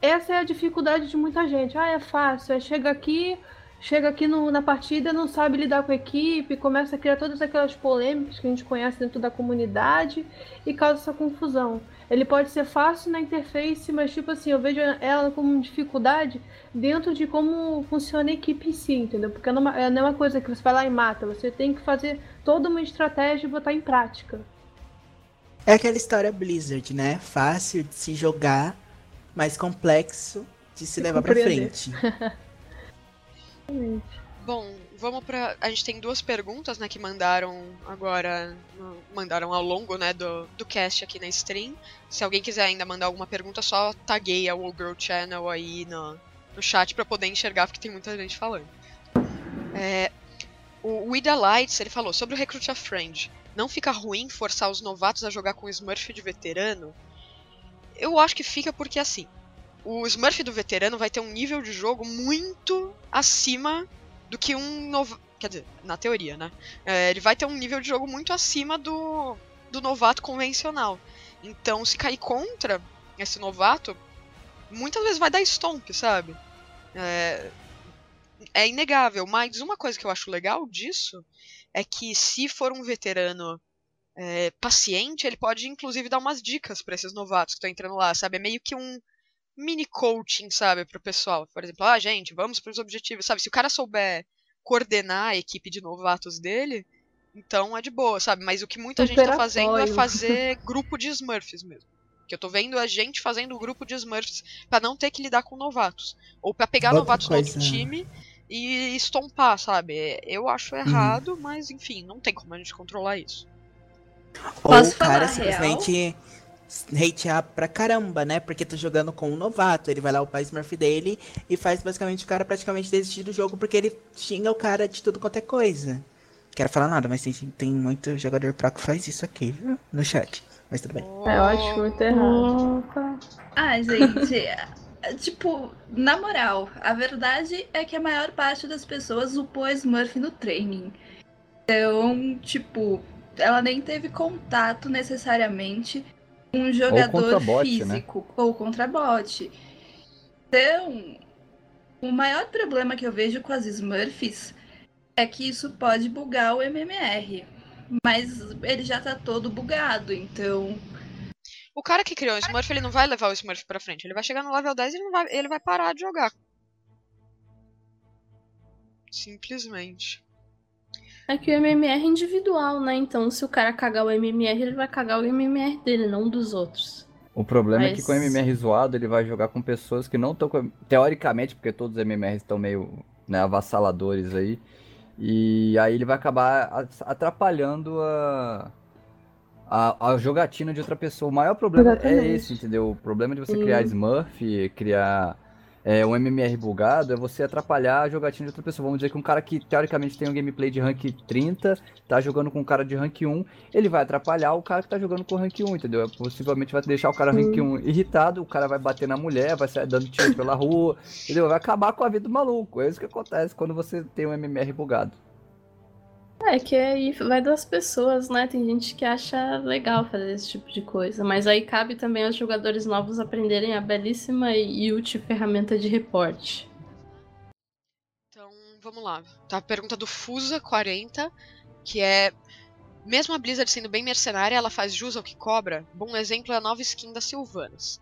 essa é a dificuldade de muita gente. Ah, é fácil, é chega aqui, chega aqui no, na partida, não sabe lidar com a equipe, começa a criar todas aquelas polêmicas que a gente conhece dentro da comunidade e causa essa confusão. Ele pode ser fácil na interface, mas tipo assim, eu vejo ela como dificuldade dentro de como funciona a equipe em si, entendeu? Porque não é, é uma coisa que você vai lá e mata, você tem que fazer toda uma estratégia e botar em prática. É aquela história Blizzard, né? Fácil de se jogar, mais complexo de se levar para frente. Bom, vamos para a gente tem duas perguntas, né, que mandaram agora, mandaram ao longo, né, do, do cast aqui na stream. Se alguém quiser ainda mandar alguma pergunta, só tagueia o Girl Channel aí no, no chat para poder enxergar, porque tem muita gente falando. É, o Wida Lights, ele falou sobre o Recruit a Friend. Não fica ruim forçar os novatos a jogar com Smurf de veterano? Eu acho que fica porque assim, o Smurf do veterano vai ter um nível de jogo muito acima do que um novo. Quer dizer, na teoria, né? É, ele vai ter um nível de jogo muito acima do, do novato convencional. Então, se cair contra esse novato, muitas vezes vai dar stomp, sabe? É, é inegável. Mas uma coisa que eu acho legal disso é que se for um veterano é, paciente, ele pode inclusive dar umas dicas para esses novatos que estão entrando lá, sabe? É meio que um mini coaching, sabe, pro pessoal. Por exemplo, ah, gente, vamos para os objetivos, sabe? Se o cara souber coordenar a equipe de novatos dele, então é de boa, sabe? Mas o que muita Super gente tá fazendo apoio. é fazer grupo de Smurfs mesmo. Que eu tô vendo a gente fazendo grupo de Smurfs para não ter que lidar com novatos. Ou para pegar novatos coisa. do outro time e estompar, sabe? Eu acho uhum. errado, uhum. mas enfim, não tem como a gente controlar isso. Ou Posso o cara simplesmente hatear pra caramba, né? Porque tá jogando com um novato. Ele vai lá, o pai Smurf dele, e faz basicamente o cara praticamente desistir do jogo porque ele xinga o cara de tudo quanto é coisa. Quero falar nada, mas tem, tem muito jogador pro que faz isso aqui, viu? No chat. Mas tudo bem. É, eu acho muito errado. Ah, gente. tipo, na moral, a verdade é que a maior parte das pessoas upou Smurf no training. Então, tipo, ela nem teve contato necessariamente com um jogador ou bot, né? físico né? ou contra bot. Então, o maior problema que eu vejo com as Smurfs é que isso pode bugar o MMR. Mas ele já tá todo bugado, então. O cara que criou o Smurf, ele não vai levar o Smurf pra frente. Ele vai chegar no level 10 e ele vai, ele vai parar de jogar. Simplesmente. É que o MMR é individual, né? Então, se o cara cagar o MMR, ele vai cagar o MMR dele, não dos outros. O problema Mas... é que com o MMR zoado, ele vai jogar com pessoas que não estão. Teoricamente, porque todos os MMRs estão meio né, avassaladores aí. E aí ele vai acabar atrapalhando a, a, a jogatina de outra pessoa. O maior problema é Exatamente. é esse, entendeu? O problema de você criar Smurf, criar é, um MMR bugado é você atrapalhar a jogatina de outra pessoa. Vamos dizer que um cara que teoricamente tem um gameplay de rank 30, tá jogando com um cara de rank 1, ele vai atrapalhar o cara que tá jogando com rank 1, entendeu? Possivelmente vai deixar o cara rank 1 irritado, o cara vai bater na mulher, vai sair dando tiro pela rua, entendeu? Vai acabar com a vida do maluco. É isso que acontece quando você tem um MMR bugado. É que aí vai das pessoas, né? Tem gente que acha legal fazer esse tipo de coisa. Mas aí cabe também aos jogadores novos aprenderem a belíssima e útil ferramenta de reporte. Então, vamos lá. Tá a pergunta do Fusa40, que é. Mesmo a Blizzard sendo bem mercenária, ela faz jus ao que cobra. Bom exemplo é a nova skin das Sylvanas.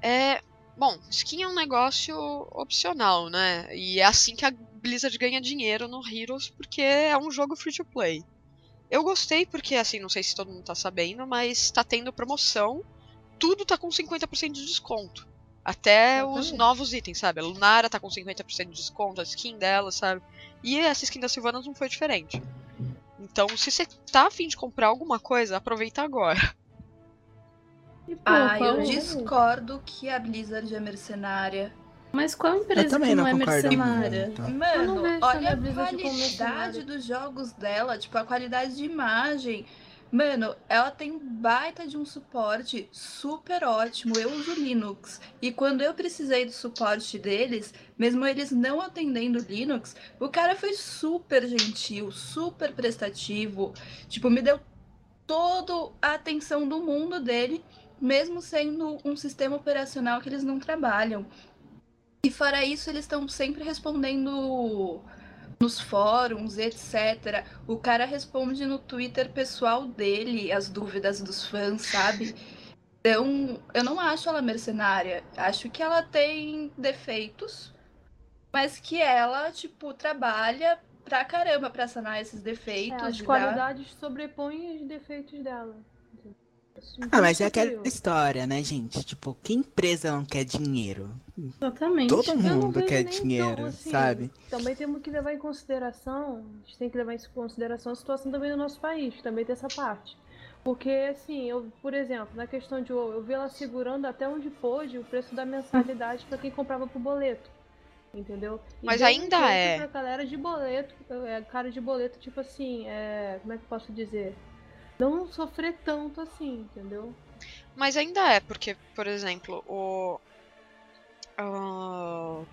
É. Bom, skin é um negócio opcional, né? E é assim que a Blizzard ganha dinheiro no Heroes porque é um jogo free to play. Eu gostei porque, assim, não sei se todo mundo tá sabendo, mas tá tendo promoção. Tudo tá com 50% de desconto. Até os novos itens, sabe? A Lunara tá com 50% de desconto, a skin dela, sabe? E essa skin da Sylvanas não foi diferente. Então, se você tá afim de comprar alguma coisa, aproveita agora. Ah, eu discordo que a Blizzard é mercenária. Mas qual empresa que não, não é mercenária? Muito. Mano, olha a qualidade dos jogos dela, tipo, a qualidade de imagem. Mano, ela tem baita de um suporte super ótimo. Eu uso Linux. E quando eu precisei do suporte deles, mesmo eles não atendendo Linux, o cara foi super gentil, super prestativo. Tipo, me deu toda a atenção do mundo dele, mesmo sendo um sistema operacional que eles não trabalham. E fora isso, eles estão sempre respondendo nos fóruns, etc. O cara responde no Twitter pessoal dele as dúvidas dos fãs, sabe? Então, eu não acho ela mercenária. Acho que ela tem defeitos, mas que ela, tipo, trabalha pra caramba pra sanar esses defeitos. É, as qualidades sobrepõem os defeitos dela. Ah, mas é aquela história, né, gente? Tipo, que empresa não quer dinheiro? Exatamente. Todo mundo quer dinheiro, tão, assim, sabe? Também temos que levar em consideração, a gente tem que levar em consideração a situação também do nosso país, também tem essa parte. Porque, assim, eu, por exemplo, na questão de WoW, eu vi ela segurando até onde pôde o preço da mensalidade para quem comprava por boleto. Entendeu? E Mas ainda é. Pra galera de boleto, é, cara de boleto, tipo assim, é, como é que eu posso dizer? Não sofrer tanto assim, entendeu? Mas ainda é, porque, por exemplo, o. Uh,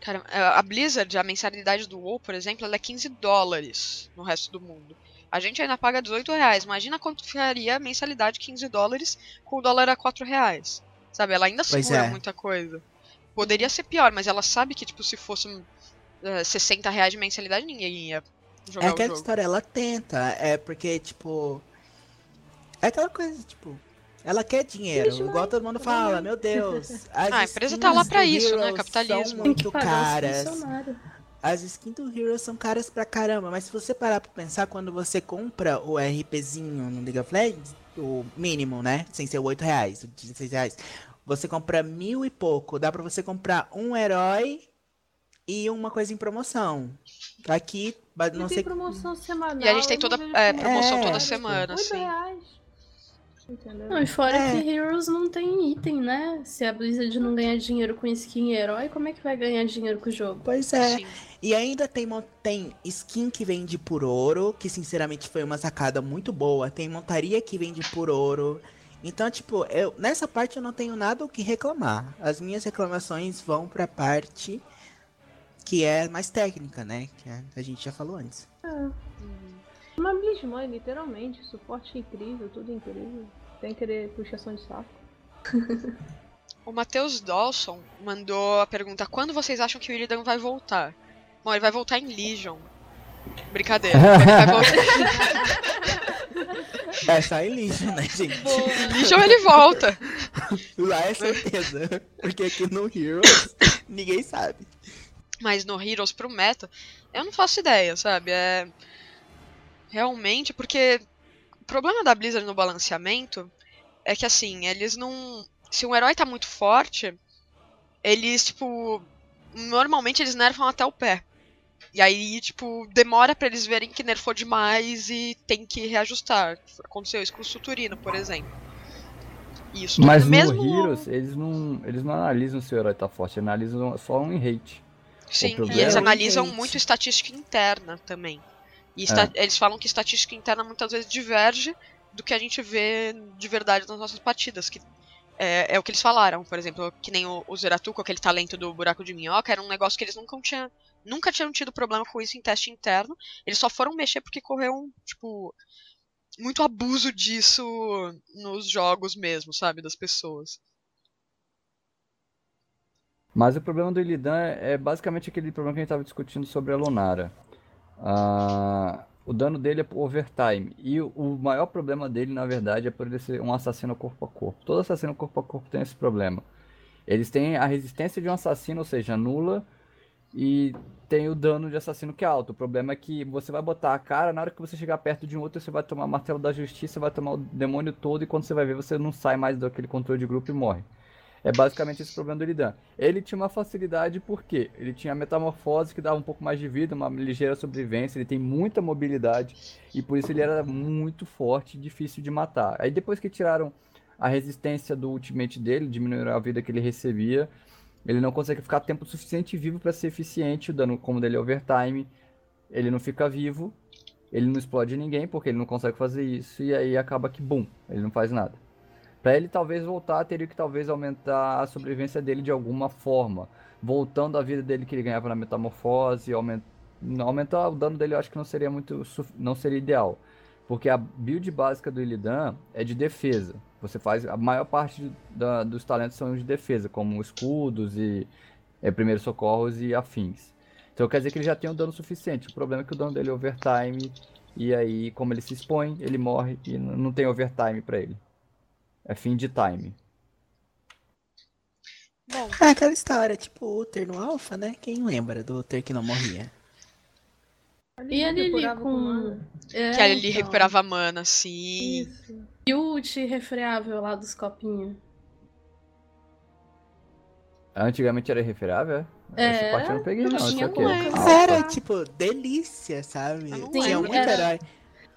cara, a Blizzard, a mensalidade do WoW, por exemplo, ela é 15 dólares no resto do mundo. A gente ainda paga 18 reais. Imagina quanto ficaria a mensalidade de 15 dólares com o dólar a 4 reais. Sabe, ela ainda segura é. muita coisa. Poderia ser pior, mas ela sabe que, tipo, se fosse uh, eh, 60 reais de mensalidade, ninguém ia Jogar é aquela história, ela tenta, é porque, tipo. É aquela coisa, tipo. Ela quer dinheiro, Bicho, igual todo mundo fala, meu Deus. ah, a empresa tá lá pra isso, né? Capitalismo. São muito caras. As skins do Hero são caras pra caramba, mas se você parar pra pensar, quando você compra o RPzinho no League of Legends, o mínimo, né? Sem ser 8 reais, 16 reais. Você compra mil e pouco. Dá pra você comprar um herói e uma coisa em promoção. Aqui, não sei. promoção semanal. E a gente tem toda é, promoção é, toda semana, assim. Entendeu? Não, e fora é. que Heroes não tem item, né? Se a Blizzard não ganhar dinheiro com skin e herói, como é que vai ganhar dinheiro com o jogo? Pois é. Sim. E ainda tem, tem skin que vende por ouro, que sinceramente foi uma sacada muito boa. Tem montaria que vende por ouro. Então, tipo, eu, nessa parte eu não tenho nada o que reclamar. As minhas reclamações vão pra parte que é mais técnica, né? Que a gente já falou antes. É. Uma Bismã, literalmente. Suporte incrível, tudo incrível. Tem querer puxação de saco. o Matheus Dawson mandou a pergunta: quando vocês acham que o Illidan vai voltar? Bom, ele vai voltar em Legion. Brincadeira. Ele vai voltar... É só em Legion, né, gente? Em Legion ele volta. Lá é certeza. Porque aqui no Heroes ninguém sabe. Mas no Heroes pro meta, eu não faço ideia, sabe? É. Realmente, porque o problema da Blizzard no balanceamento é que assim, eles não. Se um herói tá muito forte, eles, tipo. Normalmente eles nerfam até o pé. E aí, tipo, demora para eles verem que nerfou demais e tem que reajustar. Aconteceu isso com o Suturino, por exemplo. Isso. Mas no mesmo... Heroes, eles não, eles não analisam se o herói tá forte, analisam só um rate. Sim, e eles é analisam muito estatística interna também. E é. eles falam que estatística interna muitas vezes diverge do que a gente vê de verdade nas nossas partidas. Que é, é o que eles falaram, por exemplo, que nem o, o Zeratu com aquele talento do buraco de minhoca, era um negócio que eles nunca tinham, nunca tinham tido problema com isso em teste interno. Eles só foram mexer porque correu um, tipo, muito abuso disso nos jogos mesmo, sabe, das pessoas. Mas o problema do Illidan é, é basicamente aquele problema que a gente estava discutindo sobre a Lunara. Ah, o dano dele é por overtime. E o, o maior problema dele, na verdade, é por ele ser um assassino corpo a corpo. Todo assassino corpo a corpo tem esse problema. Eles têm a resistência de um assassino, ou seja, nula, e tem o dano de assassino que é alto. O problema é que você vai botar a cara, na hora que você chegar perto de um outro, você vai tomar o martelo da justiça, vai tomar o demônio todo, e quando você vai ver, você não sai mais daquele controle de grupo e morre. É basicamente esse problema do Iridan. Ele tinha uma facilidade porque ele tinha a metamorfose que dava um pouco mais de vida, uma ligeira sobrevivência, ele tem muita mobilidade e por isso ele era muito forte e difícil de matar. Aí depois que tiraram a resistência do ultimate dele, diminuíram a vida que ele recebia, ele não consegue ficar tempo suficiente vivo para ser eficiente, o dano como dele é overtime, ele não fica vivo, ele não explode ninguém porque ele não consegue fazer isso e aí acaba que, bum, ele não faz nada. Para ele talvez voltar, teria que talvez aumentar a sobrevivência dele de alguma forma. Voltando a vida dele que ele ganhava na metamorfose, aument... aumentar o dano dele eu acho que não seria muito não seria ideal. Porque a build básica do Illidan é de defesa. Você faz. A maior parte da, dos talentos são de defesa, como escudos e é, primeiros socorros e afins. Então quer dizer que ele já tem um dano suficiente. O problema é que o dano dele é overtime. E aí, como ele se expõe, ele morre e não tem overtime para ele. É fim de time. Bom. É aquela história, tipo o Uther no Alpha, né? Quem lembra do Uther que não morria? E a Lili com. É, que a Lili então. recuperava mana, sim. Isso. E o ult refreável lá dos copinhos. Antigamente era refreável? É, Essa parte eu não peguei, não. não. Tinha Era, tipo, delícia, sabe? Tinha muito era... herói.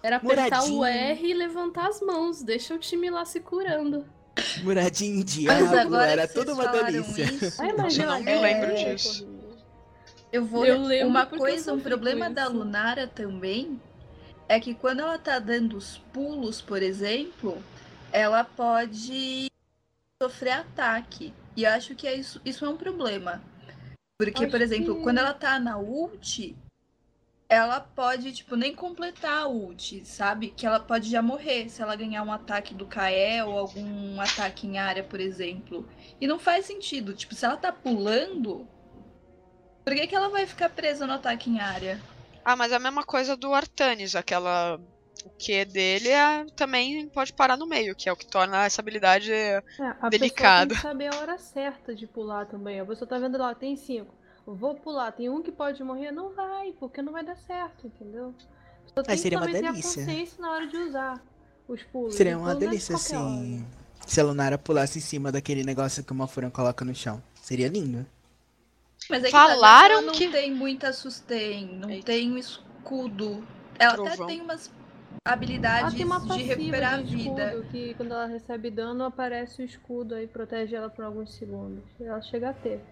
Era apertar Muradinho. o R e levantar as mãos. Deixa o time lá se curando. Muradinho Diablo, era tudo uma delícia. Isso, Ai, mas eu não me lembro é... disso. Eu vou. Eu lembro uma coisa, um problema da Lunara também é que quando ela tá dando os pulos, por exemplo, ela pode sofrer ataque. E acho que é isso, isso é um problema. Porque, acho por exemplo, que... quando ela tá na ult, ela pode, tipo, nem completar a ult, sabe? Que ela pode já morrer se ela ganhar um ataque do Kael ou algum ataque em área, por exemplo. E não faz sentido. Tipo, se ela tá pulando, por que, que ela vai ficar presa no ataque em área? Ah, mas é a mesma coisa do Artanis, aquela. O que dele é, também pode parar no meio, que é o que torna essa habilidade é, delicada. tem que saber a hora certa de pular também. A pessoa tá vendo lá, tem cinco vou pular, tem um que pode morrer, não vai, porque não vai dar certo, entendeu? Só tem seria que uma delícia. consciência na hora de usar os pulos. Seria uma delícia assim. Se a Lunara pulasse em cima daquele negócio que o Malfurion coloca no chão. Seria lindo. Mas é que Falaram não que não tem muita sustain, não Eita. tem um escudo. Ela Trovão. até tem umas habilidades de recuperar de a vida. Que quando ela recebe dano aparece o escudo aí protege ela por alguns segundos. Ela chega a ter.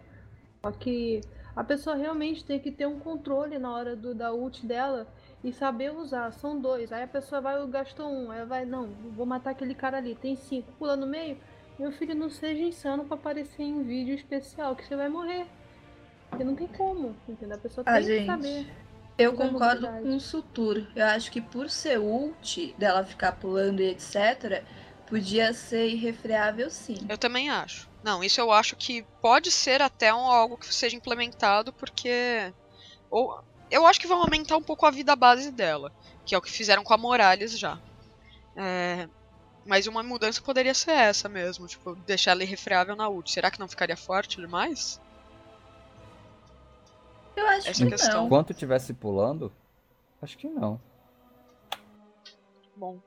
Só que a pessoa realmente tem que ter um controle na hora do, da ult dela e saber usar. São dois. Aí a pessoa vai, gastou um. Aí vai, não, vou matar aquele cara ali. Tem cinco. Pula no meio. Meu filho, não seja insano para aparecer em vídeo especial, que você vai morrer. Porque não tem como, entendeu? A pessoa ah, tem gente, que saber. Eu concordo com o Sutur. Eu acho que por ser ult dela ficar pulando e etc, podia ser irrefreável sim. Eu também acho. Não, isso eu acho que pode ser até um, algo que seja implementado, porque. Ou, eu acho que vão aumentar um pouco a vida base dela, que é o que fizeram com a Morales já. É, mas uma mudança poderia ser essa mesmo, tipo, deixar ela irrefreável na ult. Será que não ficaria forte demais? Eu acho Essa que questão. não. Enquanto estivesse pulando, acho que não. Bom.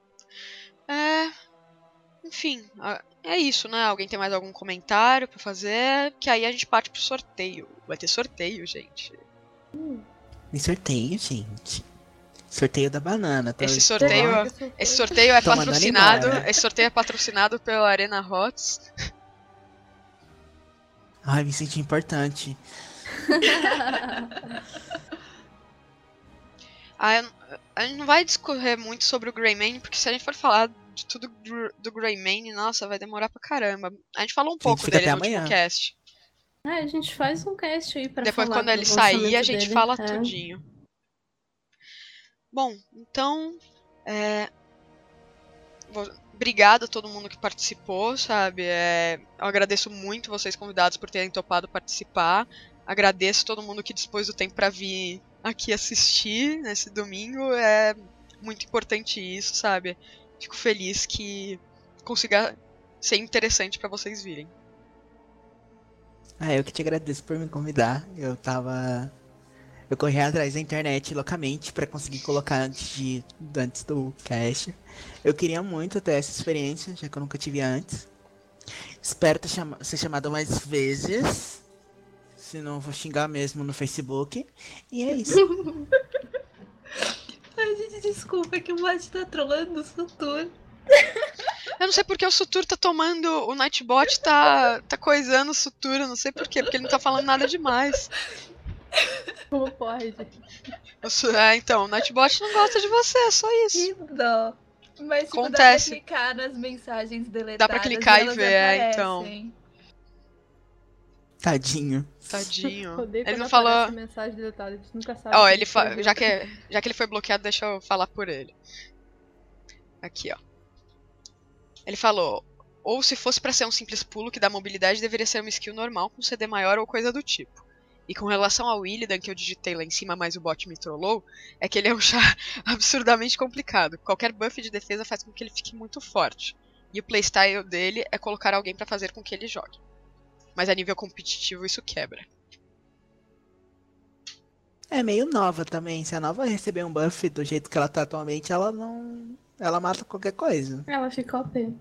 É. Enfim, é isso, né? Alguém tem mais algum comentário para fazer? Que aí a gente parte pro sorteio. Vai ter sorteio, gente. Hum. sorteio, gente. Sorteio da banana. Tá? Esse sorteio, esse sorteio é patrocinado. Esse sorteio é patrocinado pela Arena Hots. Ai, me senti importante. ah, a gente não vai discorrer muito sobre o Greymane, porque se a gente for falar de tudo do Greymane, nossa, vai demorar pra caramba. A gente falou um pouco dele no amanhã. último cast. É, a gente faz um cast aí pra Depois, falar quando ele sair, a gente dele. fala é. tudinho. Bom, então. É... Obrigada a todo mundo que participou, sabe? É... Eu agradeço muito vocês convidados por terem topado participar. Agradeço todo mundo que dispôs o tempo para vir aqui assistir nesse domingo. É muito importante isso, sabe? Fico feliz que consiga ser interessante para vocês virem. Ah, eu que te agradeço por me convidar. Eu tava eu corri atrás da internet loucamente para conseguir colocar antes, de, antes do cast. Eu queria muito ter essa experiência, já que eu nunca tive antes. Espero ter chama ser chamado mais vezes. Se não, vou xingar mesmo no Facebook. E é isso. Ai, gente, desculpa que o Bot tá trolando o Sutur. Eu não sei porque o Sutur tá tomando. O Nightbot tá, tá coisando o Sutur. Eu não sei porquê, porque ele não tá falando nada demais. Como pode? É, então, o Nightbot não gosta de você, é só isso. Que dó. Mas tipo, Acontece. dá pra clicar nas mensagens deletadas. Dá pra clicar e, e ver, é, então. Tadinho. Tadinho. ele não falou. Mensagem deletada, a gente nunca sabe. Ó, ele fa... já, que, já que ele foi bloqueado, deixa eu falar por ele. Aqui, ó. Ele falou: ou se fosse para ser um simples pulo que dá mobilidade, deveria ser uma skill normal com CD maior ou coisa do tipo. E com relação ao Illidan, que eu digitei lá em cima, mas o bot me trollou, é que ele é um char absurdamente complicado. Qualquer buff de defesa faz com que ele fique muito forte. E o playstyle dele é colocar alguém para fazer com que ele jogue. Mas a nível competitivo isso quebra. É meio nova também. Se a nova receber um buff do jeito que ela tá atualmente, ela não. Ela mata qualquer coisa. Ela fica OP.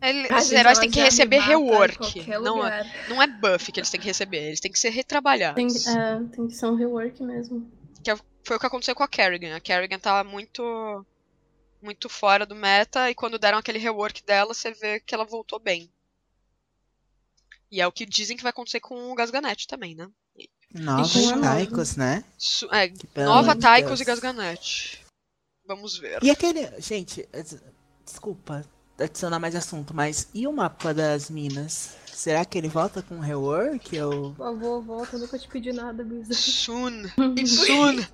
Ele, os heróis têm que receber rework. Não, é, não é buff que eles têm que receber, eles têm que ser retrabalhados. Tem, é, tem que ser um rework mesmo. Que é, foi o que aconteceu com a Kerrigan. A Kerrigan tava muito. muito fora do meta, e quando deram aquele rework dela, você vê que ela voltou bem. E é o que dizem que vai acontecer com o Gasganete também, né? Nova Taikos, né? Su é, nova Taikos e Gasganete. Vamos ver. E aquele. Gente, desculpa, adicionar mais assunto, mas e o mapa das minas? Será que ele volta com rework? Eu... Por favor, volta, eu nunca te pedi nada, Bisa. Soon! Soon!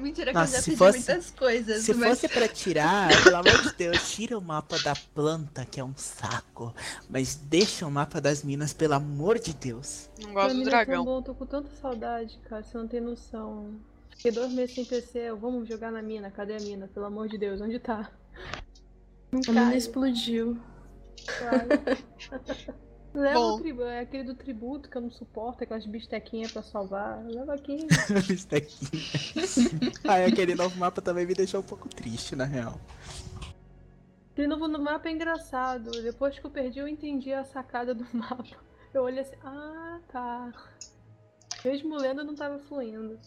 Mentira que Nossa, eu já pedi fosse, muitas coisas. Se mas... fosse pra tirar, pelo amor de Deus, tira o mapa da planta, que é um saco. Mas deixa o mapa das minas, pelo amor de Deus. Não gosto do dragão. É bom, tô com tanta saudade, cara, você não tem noção. Fiquei dois meses sem PC, vamos jogar na mina, cadê a mina? Pelo amor de Deus, onde tá? A mina explodiu. Claro. Leva Bom. o tributo, é aquele do tributo que eu não suporto, aquelas bistequinhas pra salvar. Leva aqui. bistequinha. ah, aquele novo mapa também me deixou um pouco triste, na real. Aquele novo mapa é engraçado. Depois que eu perdi, eu entendi a sacada do mapa. Eu olhei assim, ah, tá. Mesmo lendo, não tava fluindo.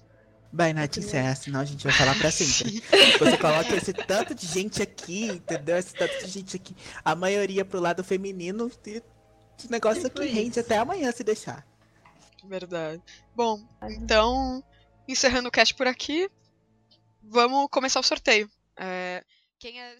Vai, Nath, encerra, senão a gente vai falar pra sempre. Você coloca esse tanto de gente aqui, entendeu? Esse tanto de gente aqui. A maioria pro lado feminino, e o negócio aqui rende até amanhã se deixar. Verdade. Bom, então, encerrando o cast por aqui, vamos começar o sorteio. É, quem é